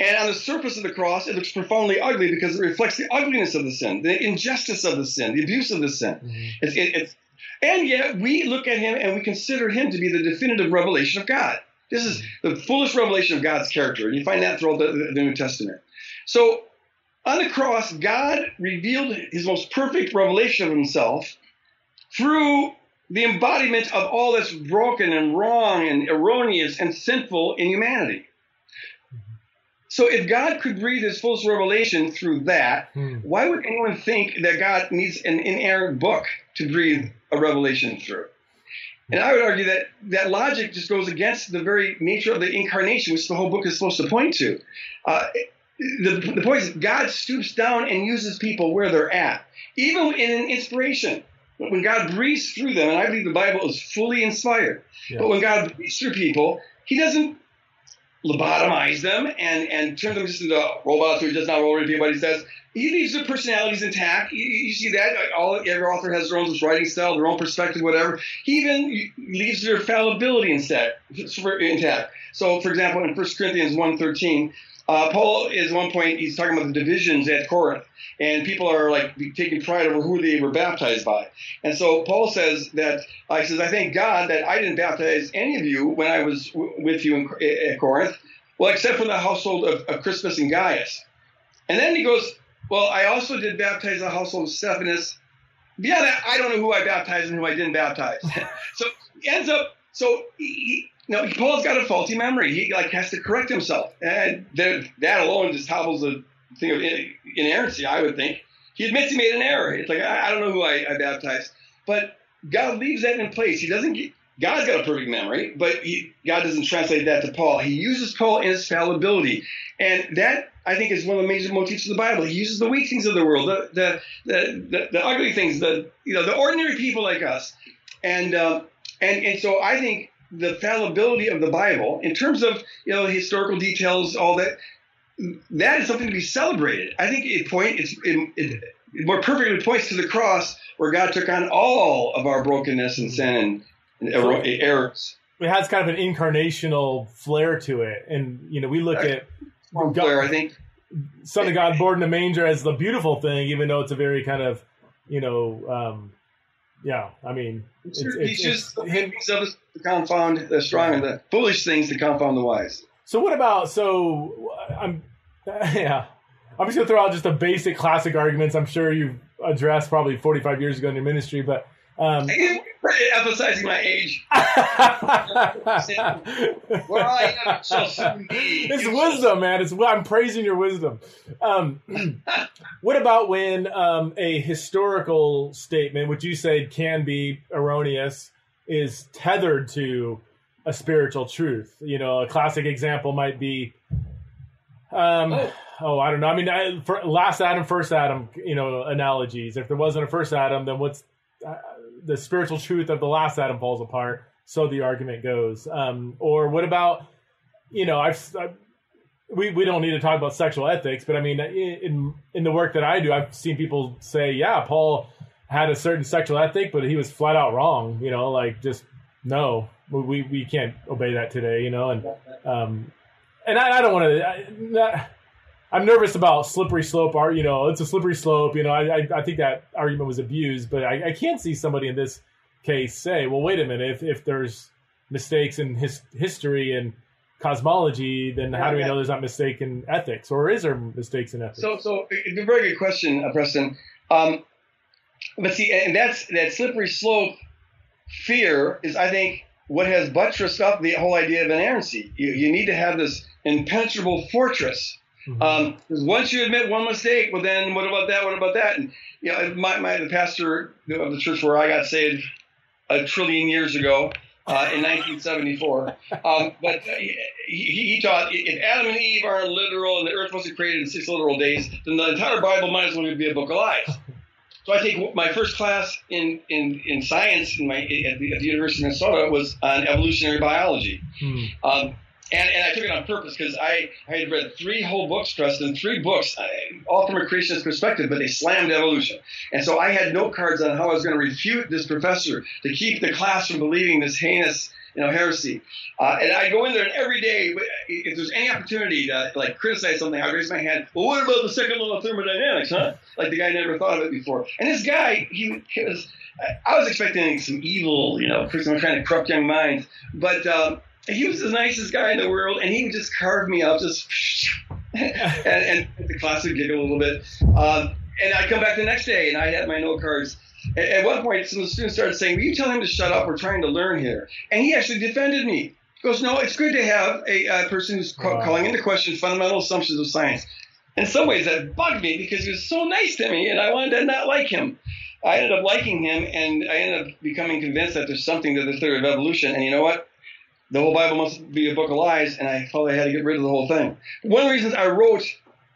and on the surface of the cross, it looks profoundly ugly because it reflects the ugliness of the sin, the injustice of the sin, the abuse of the sin. Mm-hmm. It's, it, it's, and yet we look at him and we consider him to be the definitive revelation of God. This is the fullest revelation of God's character. And you find that throughout the, the New Testament. So on the cross, God revealed his most perfect revelation of himself through the embodiment of all that's broken and wrong and erroneous and sinful in humanity. So if God could breathe his fullest revelation through that, hmm. why would anyone think that God needs an inerrant book to breathe a revelation through? And I would argue that that logic just goes against the very nature of the incarnation, which the whole book is supposed to point to. Uh, the, the point is, God stoops down and uses people where they're at, even in an inspiration. When God breathes through them, and I believe the Bible is fully inspired, yeah. but when God breathes through people, He doesn't lobotomize them and, and turn them just into robots who does not roll repeat what he says. He leaves their personalities intact. You, you see that all every author has their own writing style, their own perspective, whatever. He even leaves their fallibility intact. So, for example, in 1 Corinthians 1.13, uh, Paul is one point he's talking about the divisions at Corinth, and people are like taking pride over who they were baptized by. And so Paul says that uh, he says, "I thank God that I didn't baptize any of you when I was w- with you in, at Corinth, well, except for the household of, of Crispus and Gaius." And then he goes, "Well, I also did baptize the household of Stephanas." Yeah, that, I don't know who I baptized and who I didn't baptize." *laughs* so he ends up so he, Paul's got a faulty memory. He like has to correct himself, and that, that alone just topples the thing of inerrancy. I would think he admits he made an error. It's like I, I don't know who I, I, baptized, but God leaves that in place. He doesn't. Get, God's got a perfect memory, but he, God doesn't translate that to Paul. He uses Paul in his fallibility, and that I think is one of the major motifs of the Bible. He uses the weak things of the world, the the the, the, the ugly things, the you know the ordinary people like us, and um, and and so I think the fallibility of the Bible in terms of you know historical details, all that. that is something to be celebrated. I think it point it's it, it, more perfectly points to the cross where God took on all of our brokenness and sin and, and errors. It has kind of an incarnational flair to it, and you know we look at flair. I think Son of God born in a manger as the beautiful thing, even though it's a very kind of you know. Um, yeah, I mean, it's, it's, it's, just things of us to confound the strong and the foolish things to confound the wise. So what about so I'm *laughs* yeah I'm just gonna throw out just the basic classic arguments. I'm sure you've addressed probably 45 years ago in your ministry, but um, *laughs* emphasizing my age. *laughs* Where I am shall soon. It's wisdom, man. It's I'm praising your wisdom. Um, *clears throat* what about when um, a historical statement, which you said can be erroneous, is tethered to a spiritual truth? You know, a classic example might be. Um, oh. oh. I don't know. I mean, I, for last Adam, first Adam, you know, analogies. If there wasn't a first Adam, then what's uh, the spiritual truth of the last Adam falls apart. So the argument goes. Um, or what about, you know, I've, I've, we, we don't need to talk about sexual ethics, but I mean, in in the work that I do, I've seen people say, yeah, Paul had a certain sexual ethic, but he was flat out wrong. You know, like just no, we we can't obey that today. You know, and um, and I, I don't want to. I'm nervous about slippery slope. Art, you know, it's a slippery slope. You know, I I, I think that argument was abused, but I, I can't see somebody in this case say, well, wait a minute, if if there's mistakes in his history and cosmology, then how do we know there's not mistake in ethics, or is there mistakes in ethics? So, so it's a very good question, uh, Preston. Um, but see, and that's that slippery slope fear is, I think, what has buttressed up the whole idea of inerrancy. You, you need to have this impenetrable fortress Mm-hmm. Um, once you admit one mistake, well, then what about that? What about that? And you know, my, my the pastor of the church where I got saved a trillion years ago uh, in 1974. Um, but he, he, taught if Adam and Eve aren't literal and the earth wasn't created in six literal days, then the entire Bible might as well be a book of lies. So I take my first class in, in, in science in my, at, the, at the University of Minnesota was on evolutionary biology. Hmm. Um, and, and I took it on purpose because I, I had read three whole books, Preston, three books, uh, all from a creationist perspective, but they slammed evolution. And so I had note cards on how I was going to refute this professor to keep the class from believing this heinous you know, heresy. Uh, and I go in there, and every day, if there's any opportunity to like criticize something, I raise my hand. Well, what about the second law of thermodynamics, huh? Like the guy never thought of it before. And this guy, he, he was, I was expecting some evil, you know, person trying to corrupt young minds, but. Um, he was the nicest guy in the world, and he just carved me up, just *laughs* and, and the class would giggle a little bit. Um, and I'd come back the next day, and I had my note cards. At, at one point, some of the students started saying, "Will you tell him to shut up? We're trying to learn here." And he actually defended me. He goes, "No, it's good to have a, person who's wow. calling into question fundamental assumptions of science." In some ways, that bugged me because he was so nice to me, and I wanted to not like him. I ended up liking him, and I ended up becoming convinced that there's something to the theory of evolution. And you know what? The whole Bible must be a book of lies, and I felt I had to get rid of the whole thing. One of the reasons I wrote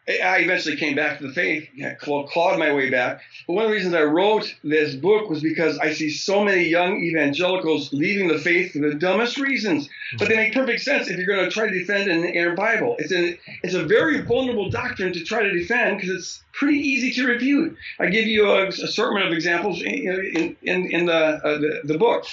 I eventually came back to the faith, clawed my way back. But one of the reasons I wrote this book was because I see so many young evangelicals leaving the faith for the dumbest reasons. But they make perfect sense if you're going to try to defend an inerrant Bible. It's a, it's a very vulnerable doctrine to try to defend because it's pretty easy to refute. I give you a assortment of examples in, in, in the, uh, the, the, book.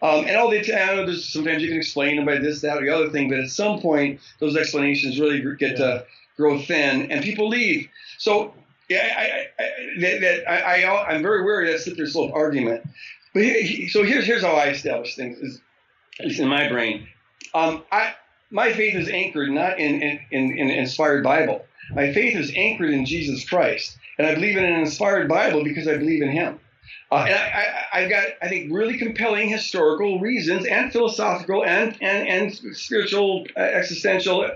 Um, and all the time, sometimes you can explain by this, that, or the other thing, but at some point, those explanations really get yeah. Grow thin, and people leave. So yeah, I, I, that, that I, I, am very wary of that slippery slope argument. But he, so here's here's how I establish things, is, at least in my brain. Um, I my faith is anchored not in in, in in inspired Bible. My faith is anchored in Jesus Christ, and I believe in an inspired Bible because I believe in Him. Uh, and I, have got, I think, really compelling historical reasons and philosophical and and, and spiritual, uh, existential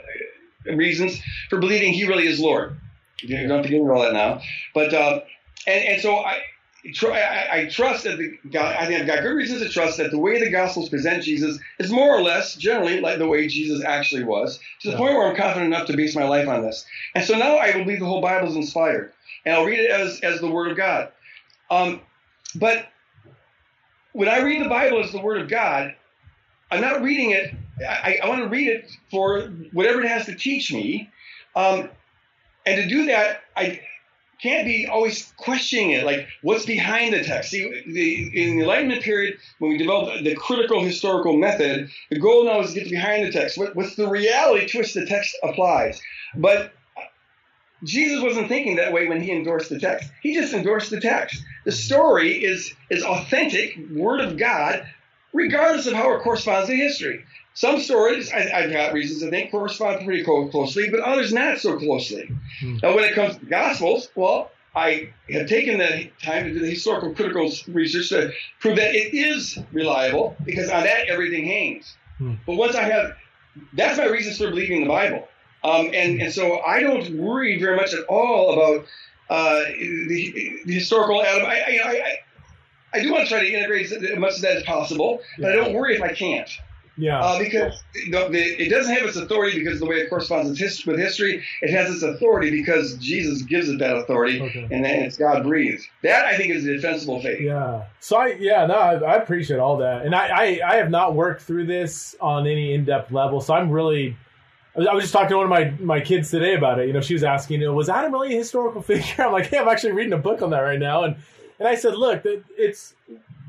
reasons for believing he really is Lord. You don't have to get into all that now. But, uh, and, and so I, I, I, trust that the God, I think I've got good reasons to trust that the way the Gospels present Jesus is more or less generally like the way Jesus actually was, to the yeah. point where I'm confident enough to base my life on this. And so now I believe the whole Bible is inspired, and I'll read it as as the Word of God. Um, but when I read the Bible as the Word of God, I'm not reading it I, I want to read it for whatever it has to teach me. Um, and to do that, I can't be always questioning it, like what's behind the text. See, the, in the Enlightenment period, when we developed the critical historical method, the goal now is to get behind the text. What, what's the reality to which the text applies? But Jesus wasn't thinking that way when he endorsed the text. He just endorsed the text. The story is is authentic, word of God, regardless of how it corresponds to history. Some stories, I, have got reasons to think, correspond pretty closely, but others not so closely. Hmm. Now, when it comes to Gospels, well, I have taken the time to do the historical critical research to prove that it is reliable because on that everything hangs. Hmm. But once I have, that's my reasons for believing the Bible. Um, and, and so I don't worry very much at all about uh, the, the, historical Adam. I, I, I, I, do want to try to integrate as much of that as possible, but I don't worry if I can't. Yeah. Uh, because the, the, it doesn't have its authority because of the way it corresponds with history, with history. It has its authority because Jesus gives it that authority, okay. and then it's God breathed. That I think is a defensible faith. Yeah. So I yeah no I, I appreciate all that, and I, I I have not worked through this on any in depth level, so I'm really. I was just talking to one of my, my kids today about it. You know, she was asking, was Adam really a historical figure? *laughs* I'm like, hey, I'm actually reading a book on that right now, and and I said, look, it's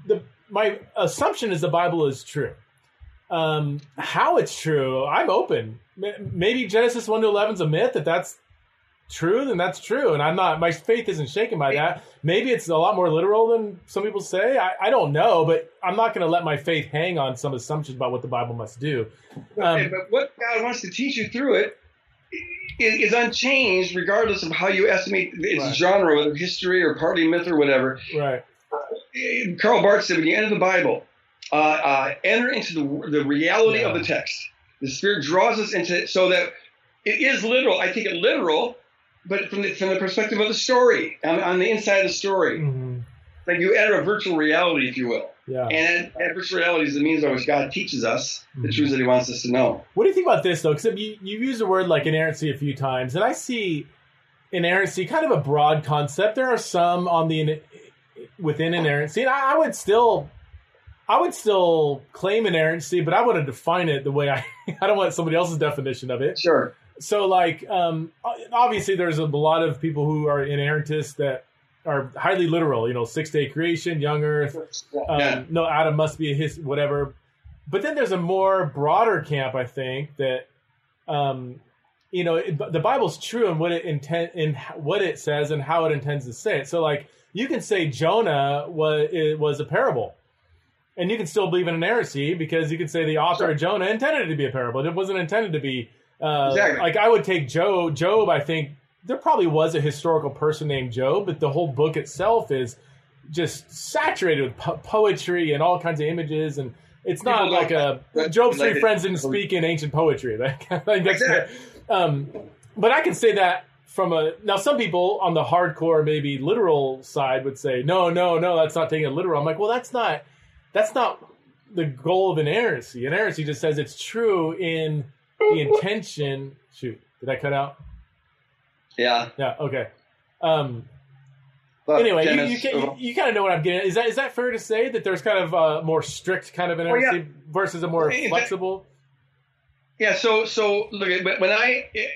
the my assumption is the Bible is true um, how it's true, I'm open. Maybe Genesis one to eleven is a myth. If that's true, then that's true, and I'm not. My faith isn't shaken by that. Maybe it's a lot more literal than some people say. I, I don't know, but I'm not going to let my faith hang on some assumptions about what the Bible must do. Um, okay, but what God wants to teach you through it is, unchanged, regardless of how you estimate its right. genre, whether history or partly myth or whatever. Right. Karl Barth said, when you enter the Bible, uh, uh, enter into the, the reality yeah. of the text. The Spirit draws us into it so that it is literal. I take it literal, but from the, from the perspective of the story, on, on the inside of the story. Mm-hmm. Like you enter a virtual reality, if you will. Yeah. And, virtual reality is the means by which God teaches us mm-hmm. the truths that He wants us to know. What do you think about this, though? Because you, you use the word like inerrancy a few times, and I see inerrancy kind of a broad concept. There are some on the within inerrancy, and I, I would still I would still claim inerrancy, but I want to define it the way I. *laughs* I don't want somebody else's definition of it. Sure. So, like, um, obviously, there's a lot of people who are inerrantists that are highly literal. You know, six day creation, young Earth. Um, yeah. No, Adam must be a his whatever. But then there's a more broader camp, I think, that um, you know it, the Bible's true in what it intent in what it says and how it intends to say it. So, like, you can say Jonah was it was a parable and you can still believe in inerrancy because you can say the author sure. of Jonah intended it to be a parable. It wasn't intended to be uh, exactly. like I would take Job. Job, I think there probably was a historical person named Job, but the whole book itself is just saturated with po- poetry and all kinds of images and. It's not People like a Job's three friends didn't speak in ancient poetry. *laughs* exactly. um, but I can say that from a now some people on the hardcore maybe literal side would say no no no that's not taking it literal i'm like well that's not that's not the goal of an inerrancy. Inerrancy just says it's true in the intention. Shoot, did I cut out? Yeah. Yeah. Okay. Um, but anyway, you, you, you, you, kind of know what I'm getting. At. Is that is that fair to say that there's kind of a more strict kind of inerrancy well, yeah. versus a more flexible? Yeah. So so look, when I it,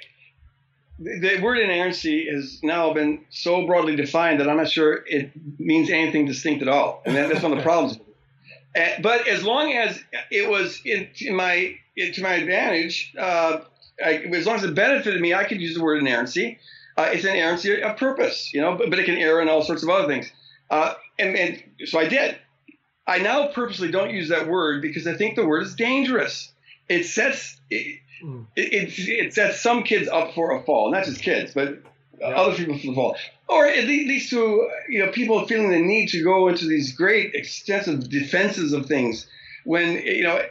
the word inerrancy has now been so broadly defined that I'm not sure it means anything distinct at all, and that's one of the *laughs* problems. Uh, but as long as it was in, in my in, to my advantage, uh, I, as long as it benefited me, I could use the word inerrancy. Uh, it's an inerrancy of purpose, you know, but, but, it can err in all sorts of other things. Uh, and, and so I did. I now purposely don't use that word because I think the word is dangerous. It sets it, mm. it, it, sets some kids up for a fall, not just kids, but yeah. other people for the fall or at least to you know people feeling the need to go into these great extensive defenses of things when you know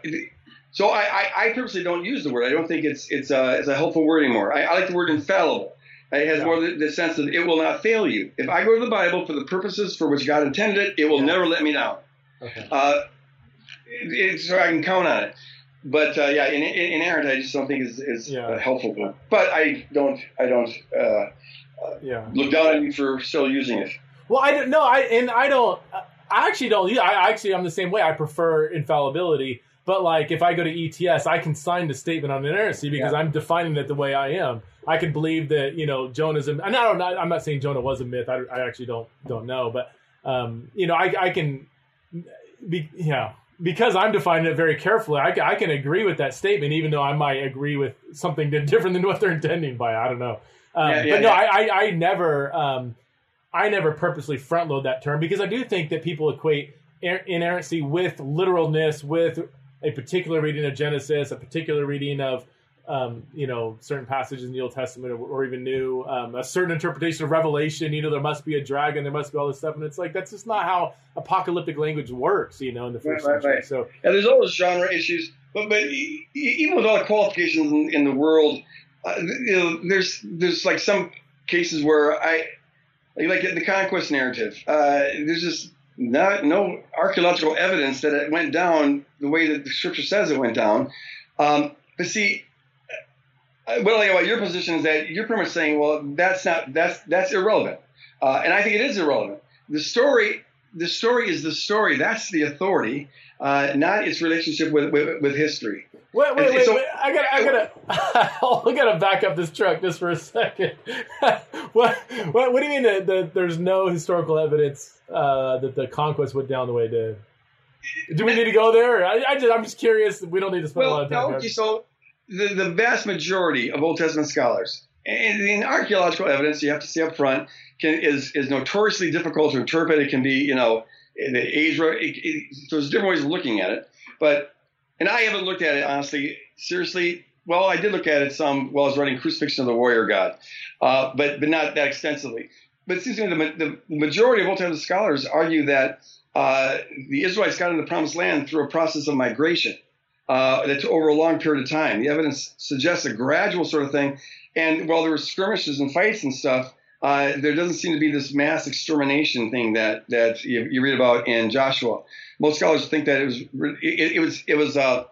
so I, I, I purposely don't use the word I don't think it's it's a, it's a helpful word anymore I, I like the word infallible it has yeah. more the, the, sense of it will not fail you if I go to the Bible for the purposes for which God intended it it will yeah. never let me down okay. uh, it, so I can count on it but uh, yeah, in, in, inerrant, I just don't think is is yeah. helpful. But I don't, I don't, uh, yeah. look down on you for still using it. Well, I don't know. I and I don't. I actually don't. I actually I'm the same way. I prefer infallibility. But like, if I go to ETS, I can sign the statement on inerrancy because Yeah. I'm defining it the way I am. I can believe that you know Jonah's. A, and I don't. I'm not saying Jonah was a myth. I, I actually don't don't know. But um, you know, I, I can. Be, yeah, because I'm defining it very carefully. I, I can agree with that statement, even though I might agree with something different than what they're intending by. it. I don't know. Um, Yeah, yeah, but no. I, I, I never. Um, I never purposely front load that term because I do think that people equate er- inerrancy with literalness, with a particular reading of Genesis, a particular reading of, um, you know, certain passages in the Old Testament or, or even New, um, a certain interpretation of Revelation. You know, there must be a dragon, there must be all this stuff, and it's like that's just not how apocalyptic language works. You know, in the first Right, right, century. right. So Yeah, there's always genre issues, but but even with all the qualifications in, in the world, uh, you know, there's there's like some cases where I like the conquest narrative. Uh, there's just not no archaeological evidence that it went down the way that the scripture says it went down. Um, but see, uh, like about your position is that you're pretty much saying, well, that's not that's that's irrelevant, uh, and I think it is irrelevant. The story the story is the story. That's the authority, uh, not its relationship with, with, with history. Wait, wait, wait, a- wait. I gotta, I gotta, *laughs* I gotta back up this truck just for a second. *laughs* what, what, what do you mean that, that there's no historical evidence uh, that the conquest went down the way it did? Do we need to go there? I, I just, I'm just curious. We don't need to spend a lot Well, of time. no, there. so the, the vast majority of Old Testament scholars, and in archaeological evidence, you have to see up front, can, is, is notoriously difficult to interpret. It can be, you know, the age, it, it, so there's different ways of looking at it. But, and I haven't looked at it, honestly, seriously. Well, I did look at it some while I was writing Crucifixion of the Warrior God, uh, but, but not that extensively. But it seems to me the, the majority of Old Testament scholars argue that uh, the Israelites got into the promised land through a process of migration uh, that over a long period of time. The evidence suggests a gradual sort of thing. And while there were skirmishes and fights and stuff, uh, there doesn't seem to be this mass extermination thing that that you, you read about in Joshua. Most scholars think that it was it, it was it was uh,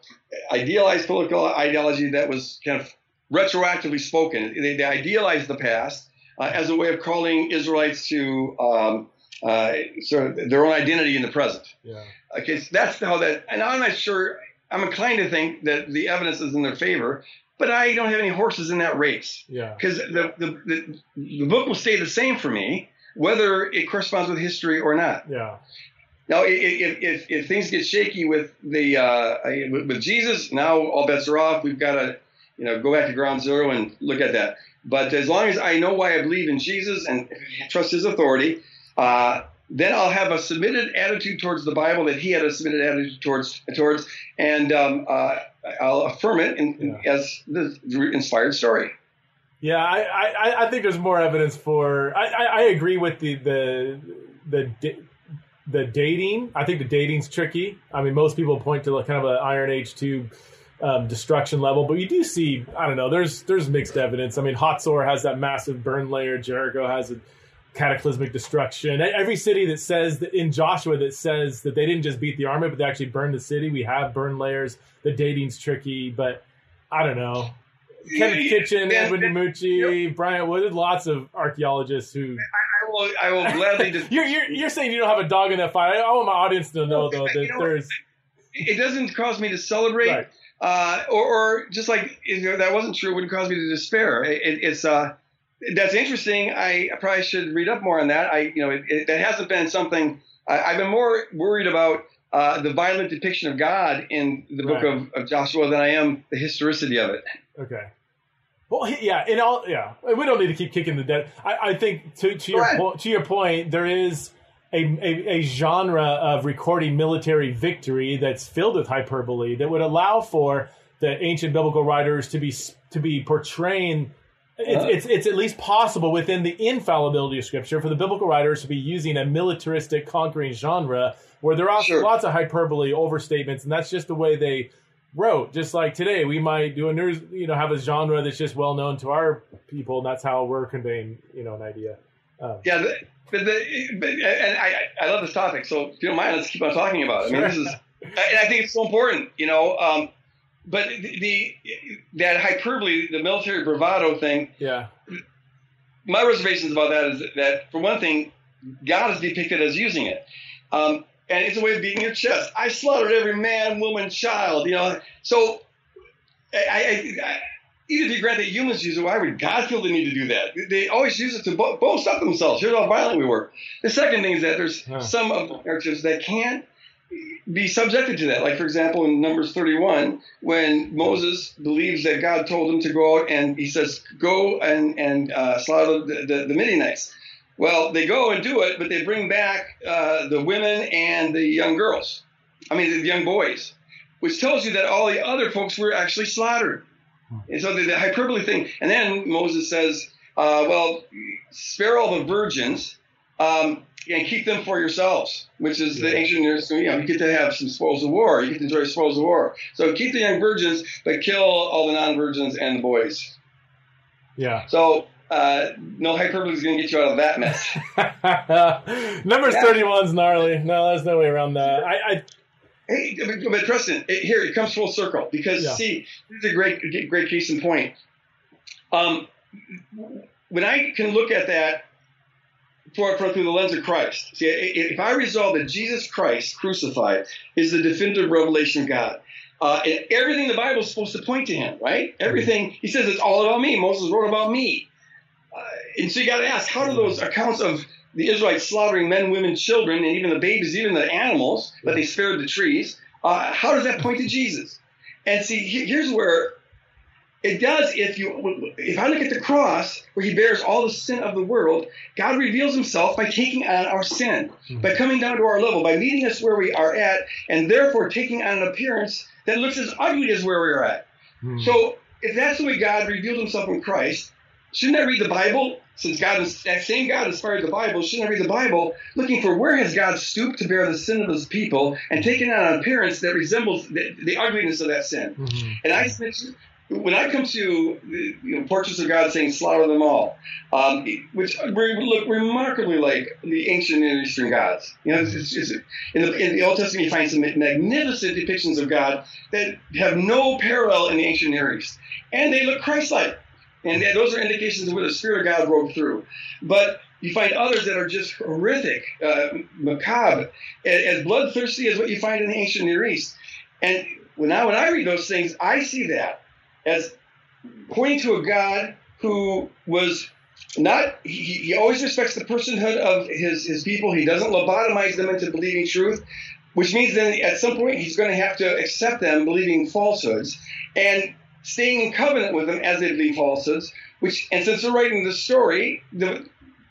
idealized political ideology that was kind of retroactively spoken. They, they idealized the past uh, as a way of calling Israelites to um, uh, sort of their own identity in the present. yeah. Okay, so that's how that, and I'm not sure. I'm inclined to think that the evidence is in their favor, but I don't have any horses in that race Yeah. because the, the the the book will stay the same for me whether it corresponds with history or not. Yeah. Now, if if, if things get shaky with the uh, with, with Jesus, now all bets are off. We've got to you know go back to ground zero and look at that. But as long as I know why I believe in Jesus and trust His authority, uh, then I'll have a submitted attitude towards the Bible that He had a submitted attitude towards towards, and um, uh, I'll affirm it in, as the inspired story. Yeah, I, I, I think there's more evidence for. I, I, I agree with the the the da- the dating. I think the dating's tricky. I mean, most people point to like kind of an Iron Age two um, destruction level, but you do see. I don't know. There's there's mixed evidence. I mean, Hatzor has that massive burn layer. Jericho has a cataclysmic destruction. Every city that says that in Joshua that says that they didn't just beat the army, but they actually burned the city. We have burn layers. The dating's tricky, but I don't know. Kenneth Kitchen, Yeah, Edwin DiMucci, Bryant Wood, lots of archaeologists who. I will, I will gladly. *laughs* Dis- You're, you're, you're saying you don't have a dog in that fight. I want my audience to know, though, You that know what? there's. it doesn't cause me to celebrate, Right. uh, or, or just like if that wasn't true, it wouldn't cause me to despair. It, it, it's uh, that's interesting. I probably should read up more on that. I, you know, it, it, that hasn't been something I, I've been more worried about uh, the violent depiction of God in the book Right. of, of Joshua than I am the historicity of it. Okay. Well, yeah, in all, yeah, we don't need to keep kicking the dead. I, I think to, to your po- to your point, there is a, a a genre of recording military victory that's filled with hyperbole that would allow for the ancient biblical writers to be to be portraying. It's, it's it's at least possible within the infallibility of Scripture for the biblical writers to be using a militaristic conquering genre where there are Sure. lots of hyperbole, overstatements, and that's just the way they wrote. Just like today, we might do a news, you know, have a genre that's just well known to our people, and that's how we're conveying, you know, an idea. Um, Yeah, but the but, and I I love this topic. So if you don't mind, let's keep on talking about it. I mean, this is *laughs* and I think it's so important, you know. Um, but the, that hyperbole, the military bravado thing, yeah, my reservations about that is that for one thing, God is depicted as using it. Um, and it's a way of beating your chest. I slaughtered every man, woman, child. You know, so I, I, I even if you grant that humans use it, why would God feel the need to do that? They always use it to bo- boast up themselves. Here's how violent we were. The second thing is that there's some of the characters that can't be subjected to that. Like, for example, in Numbers 31, when Moses believes that God told him to go out and he says, go and, and uh, slaughter the, the, the Midianites. Well, they go and do it, but they bring back uh, the women and the young girls. I mean, the young boys, which tells you that all the other folks were actually slaughtered. And so the, the hyperbole thing. And then Moses says, uh, well, spare all the virgins um, and keep them for yourselves, which is the ancient Near Eastern, you know, you get to have some spoils of war. You get to enjoy spoils of war. So keep the young virgins, but kill all the non-virgins and the boys. Yeah. So uh, no hyperbole is going to get you out of that mess. *laughs* Numbers Yeah. 31's gnarly. No, there's no way around that. I, I Hey, but, but Preston, it, here it comes full circle because Yeah. see, this is a great, great case in point. Um, when I can look at that for, for through the lens of Christ, see, if I resolve that Jesus Christ crucified is the definitive revelation of God, uh, and everything the Bible is supposed to point to Him, right? Everything He says it's all about me. Moses wrote about me, uh, and so you got to ask, how do those accounts of the Israelites slaughtering men, women, children, and even the babies, even the animals, but they spared the trees. Uh, how does that point to Jesus? And see, here's where it does. If you, if I look at the cross, where He bears all the sin of the world, God reveals Himself by taking on our sin, by coming down to our level, by meeting us where we are at, and therefore taking on an appearance that looks as ugly as where we are at. So, if that's the way God revealed Himself in Christ, shouldn't I read the Bible? Since God is that same God inspired the Bible, shouldn't I read the Bible looking for where has God stooped to bear the sin of His people and taken on an appearance that resembles the, the ugliness of that sin? Mhm. And I when I come to the you know, portraits of God saying slaughter them all, um, which look remarkably like the ancient Near Eastern gods. You know, it's, it's, it's, in, the, in the Old Testament you find some magnificent depictions of God that have no parallel in the ancient Near East, and they look Christ-like. And those are indications of where the Spirit of God broke through. But you find others that are just horrific, uh, macabre, as, bloodthirsty as what you find in the ancient Near East. And I, when I read those things, I see that as pointing to a God who was not, he, he always respects the personhood of his, his people. He doesn't lobotomize them into believing truth, which means then at some point he's going to have to accept them believing falsehoods and staying in covenant with them as they believe falsehoods. Which, and since they're writing the story, the,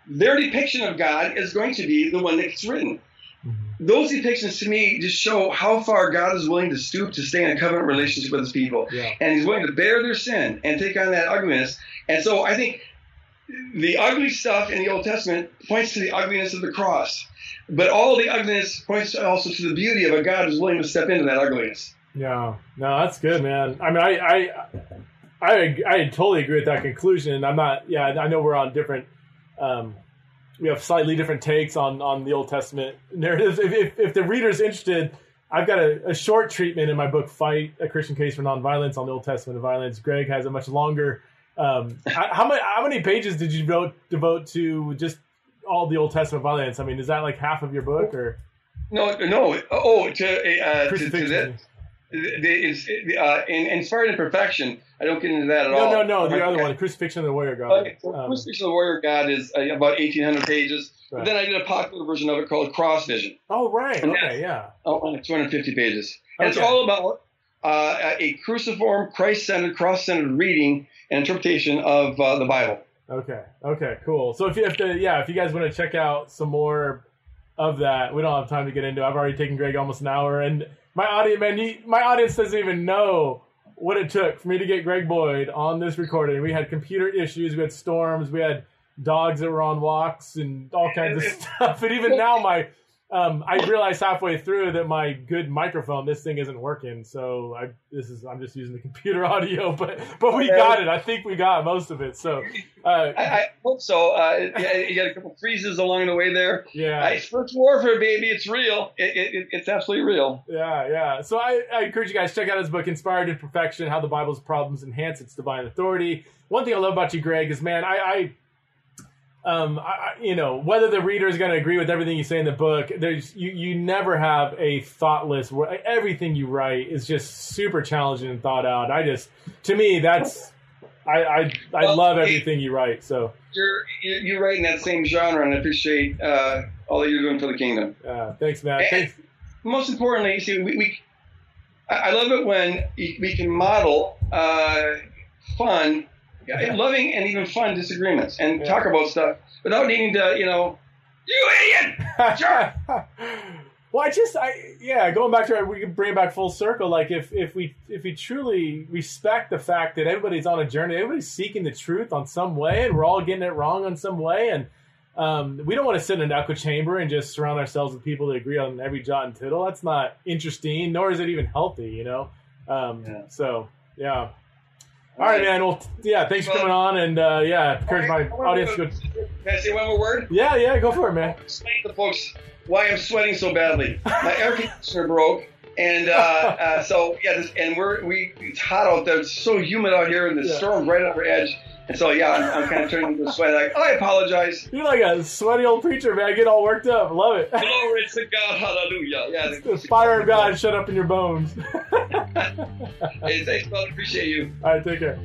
their depiction of God is going to be the one that gets written those depictions to me just show how far God is willing to stoop to stay in a covenant relationship with his people. Yeah. And he's willing to bear their sin and take on that ugliness. And so I think the ugly stuff in the Old Testament points to the ugliness of the cross. But all the ugliness points also to the beauty of a God who's willing to step into that ugliness. Yeah, no, that's good, man. I mean, I, I, I, I totally agree with that conclusion. I'm not. Yeah, I know we're on different. Um, we have slightly different takes on on the Old Testament narratives. If if, if the reader's interested, I've got a, a short treatment in my book, "Fight: A Christian Case for Nonviolence" on the Old Testament of violence. Greg has a much longer. Um, how, how many how many pages did you devote devote to just all the Old Testament violence? I mean, is that like half of your book or No, no. Oh, to, uh, to, to that. Is, uh, in Inspired Imperfection, I don't get into that at no, all. no, no, no. the other Okay. one, Crucifixion of the Warrior God. Okay, so Um, Crucifixion of the Warrior God is uh, about 1,800 pages. Right. But then I did a popular version of it called Cross Vision. Oh right, And okay, yeah, Oh, 250 pages. And it's all about uh, a cruciform, Christ-centered, cross-centered reading and interpretation of uh, the Bible. okay, okay, cool. So if you have to, yeah, if you guys want to check out some more of that, we don't have time to get into. I've already taken Greg almost an hour, and my audience, man, my audience doesn't even know what it took for me to get Greg Boyd on this recording. We had computer issues, we had storms, we had dogs that were on walks, and all kinds of *laughs* stuff. And even now, my um, I realized halfway through that my good microphone, this thing isn't working. So I this is I'm just using the computer *laughs* audio, but but we got it. I think we got most of it. So uh, I, I hope so. Uh, you got a couple freezes along the way there. yeah, Uh, It's warfare, baby. It's real. It, it, it- it's absolutely real. yeah, yeah. So I, I encourage you guys to check out his book, Inspired Imperfection: How the Bible's Problems Enhance Its Divine Authority. One thing I love about you, Greg, is man, I, I um, I, you know, whether the reader is going to agree with everything you say in the book, there's you, you never have a thoughtless. Everything you write is just super challenging and thought out. I just, to me, that's I I, I well, love everything you write. So you're you're writing that same genre, and I appreciate uh, all that you're doing for the kingdom. Uh, thanks, man. Thanks. Most importantly, see, we, we I love it when we can model uh, fun yeah. loving and even fun disagreements and yeah. talk about stuff without needing to, you know, you idiot! Sure. *laughs* well, I just, I yeah, going back to it, we can bring it back full circle. Like if if we if we truly respect the fact that everybody's on a journey, everybody's seeking the truth on some way, and we're all getting it wrong on some way, and um, we don't want to sit in an echo chamber and just surround ourselves with people that agree on every jot and tittle. That's not interesting, nor is it even healthy, you know. Um, yeah. So yeah. All right, man. Well, yeah, thanks for coming on, and uh, yeah, encourage my audience to. Can I say one more word? Yeah, yeah, go for it, man. Explain to folks why I'm sweating so badly. My air conditioner broke, and uh, uh, so yeah, this, and we're we it's hot out there. It's so humid out here, and the yeah. storm's right on our edge. And so yeah, I'm, I'm kind of turning into sweat. Like, oh, I apologize. You're like a sweaty old preacher, man. I get all worked up. Love it. Glory to God, hallelujah. Yeah, the fire of God shut up in your bones. *laughs* hey, thanks, brother. Appreciate you. All right, take care.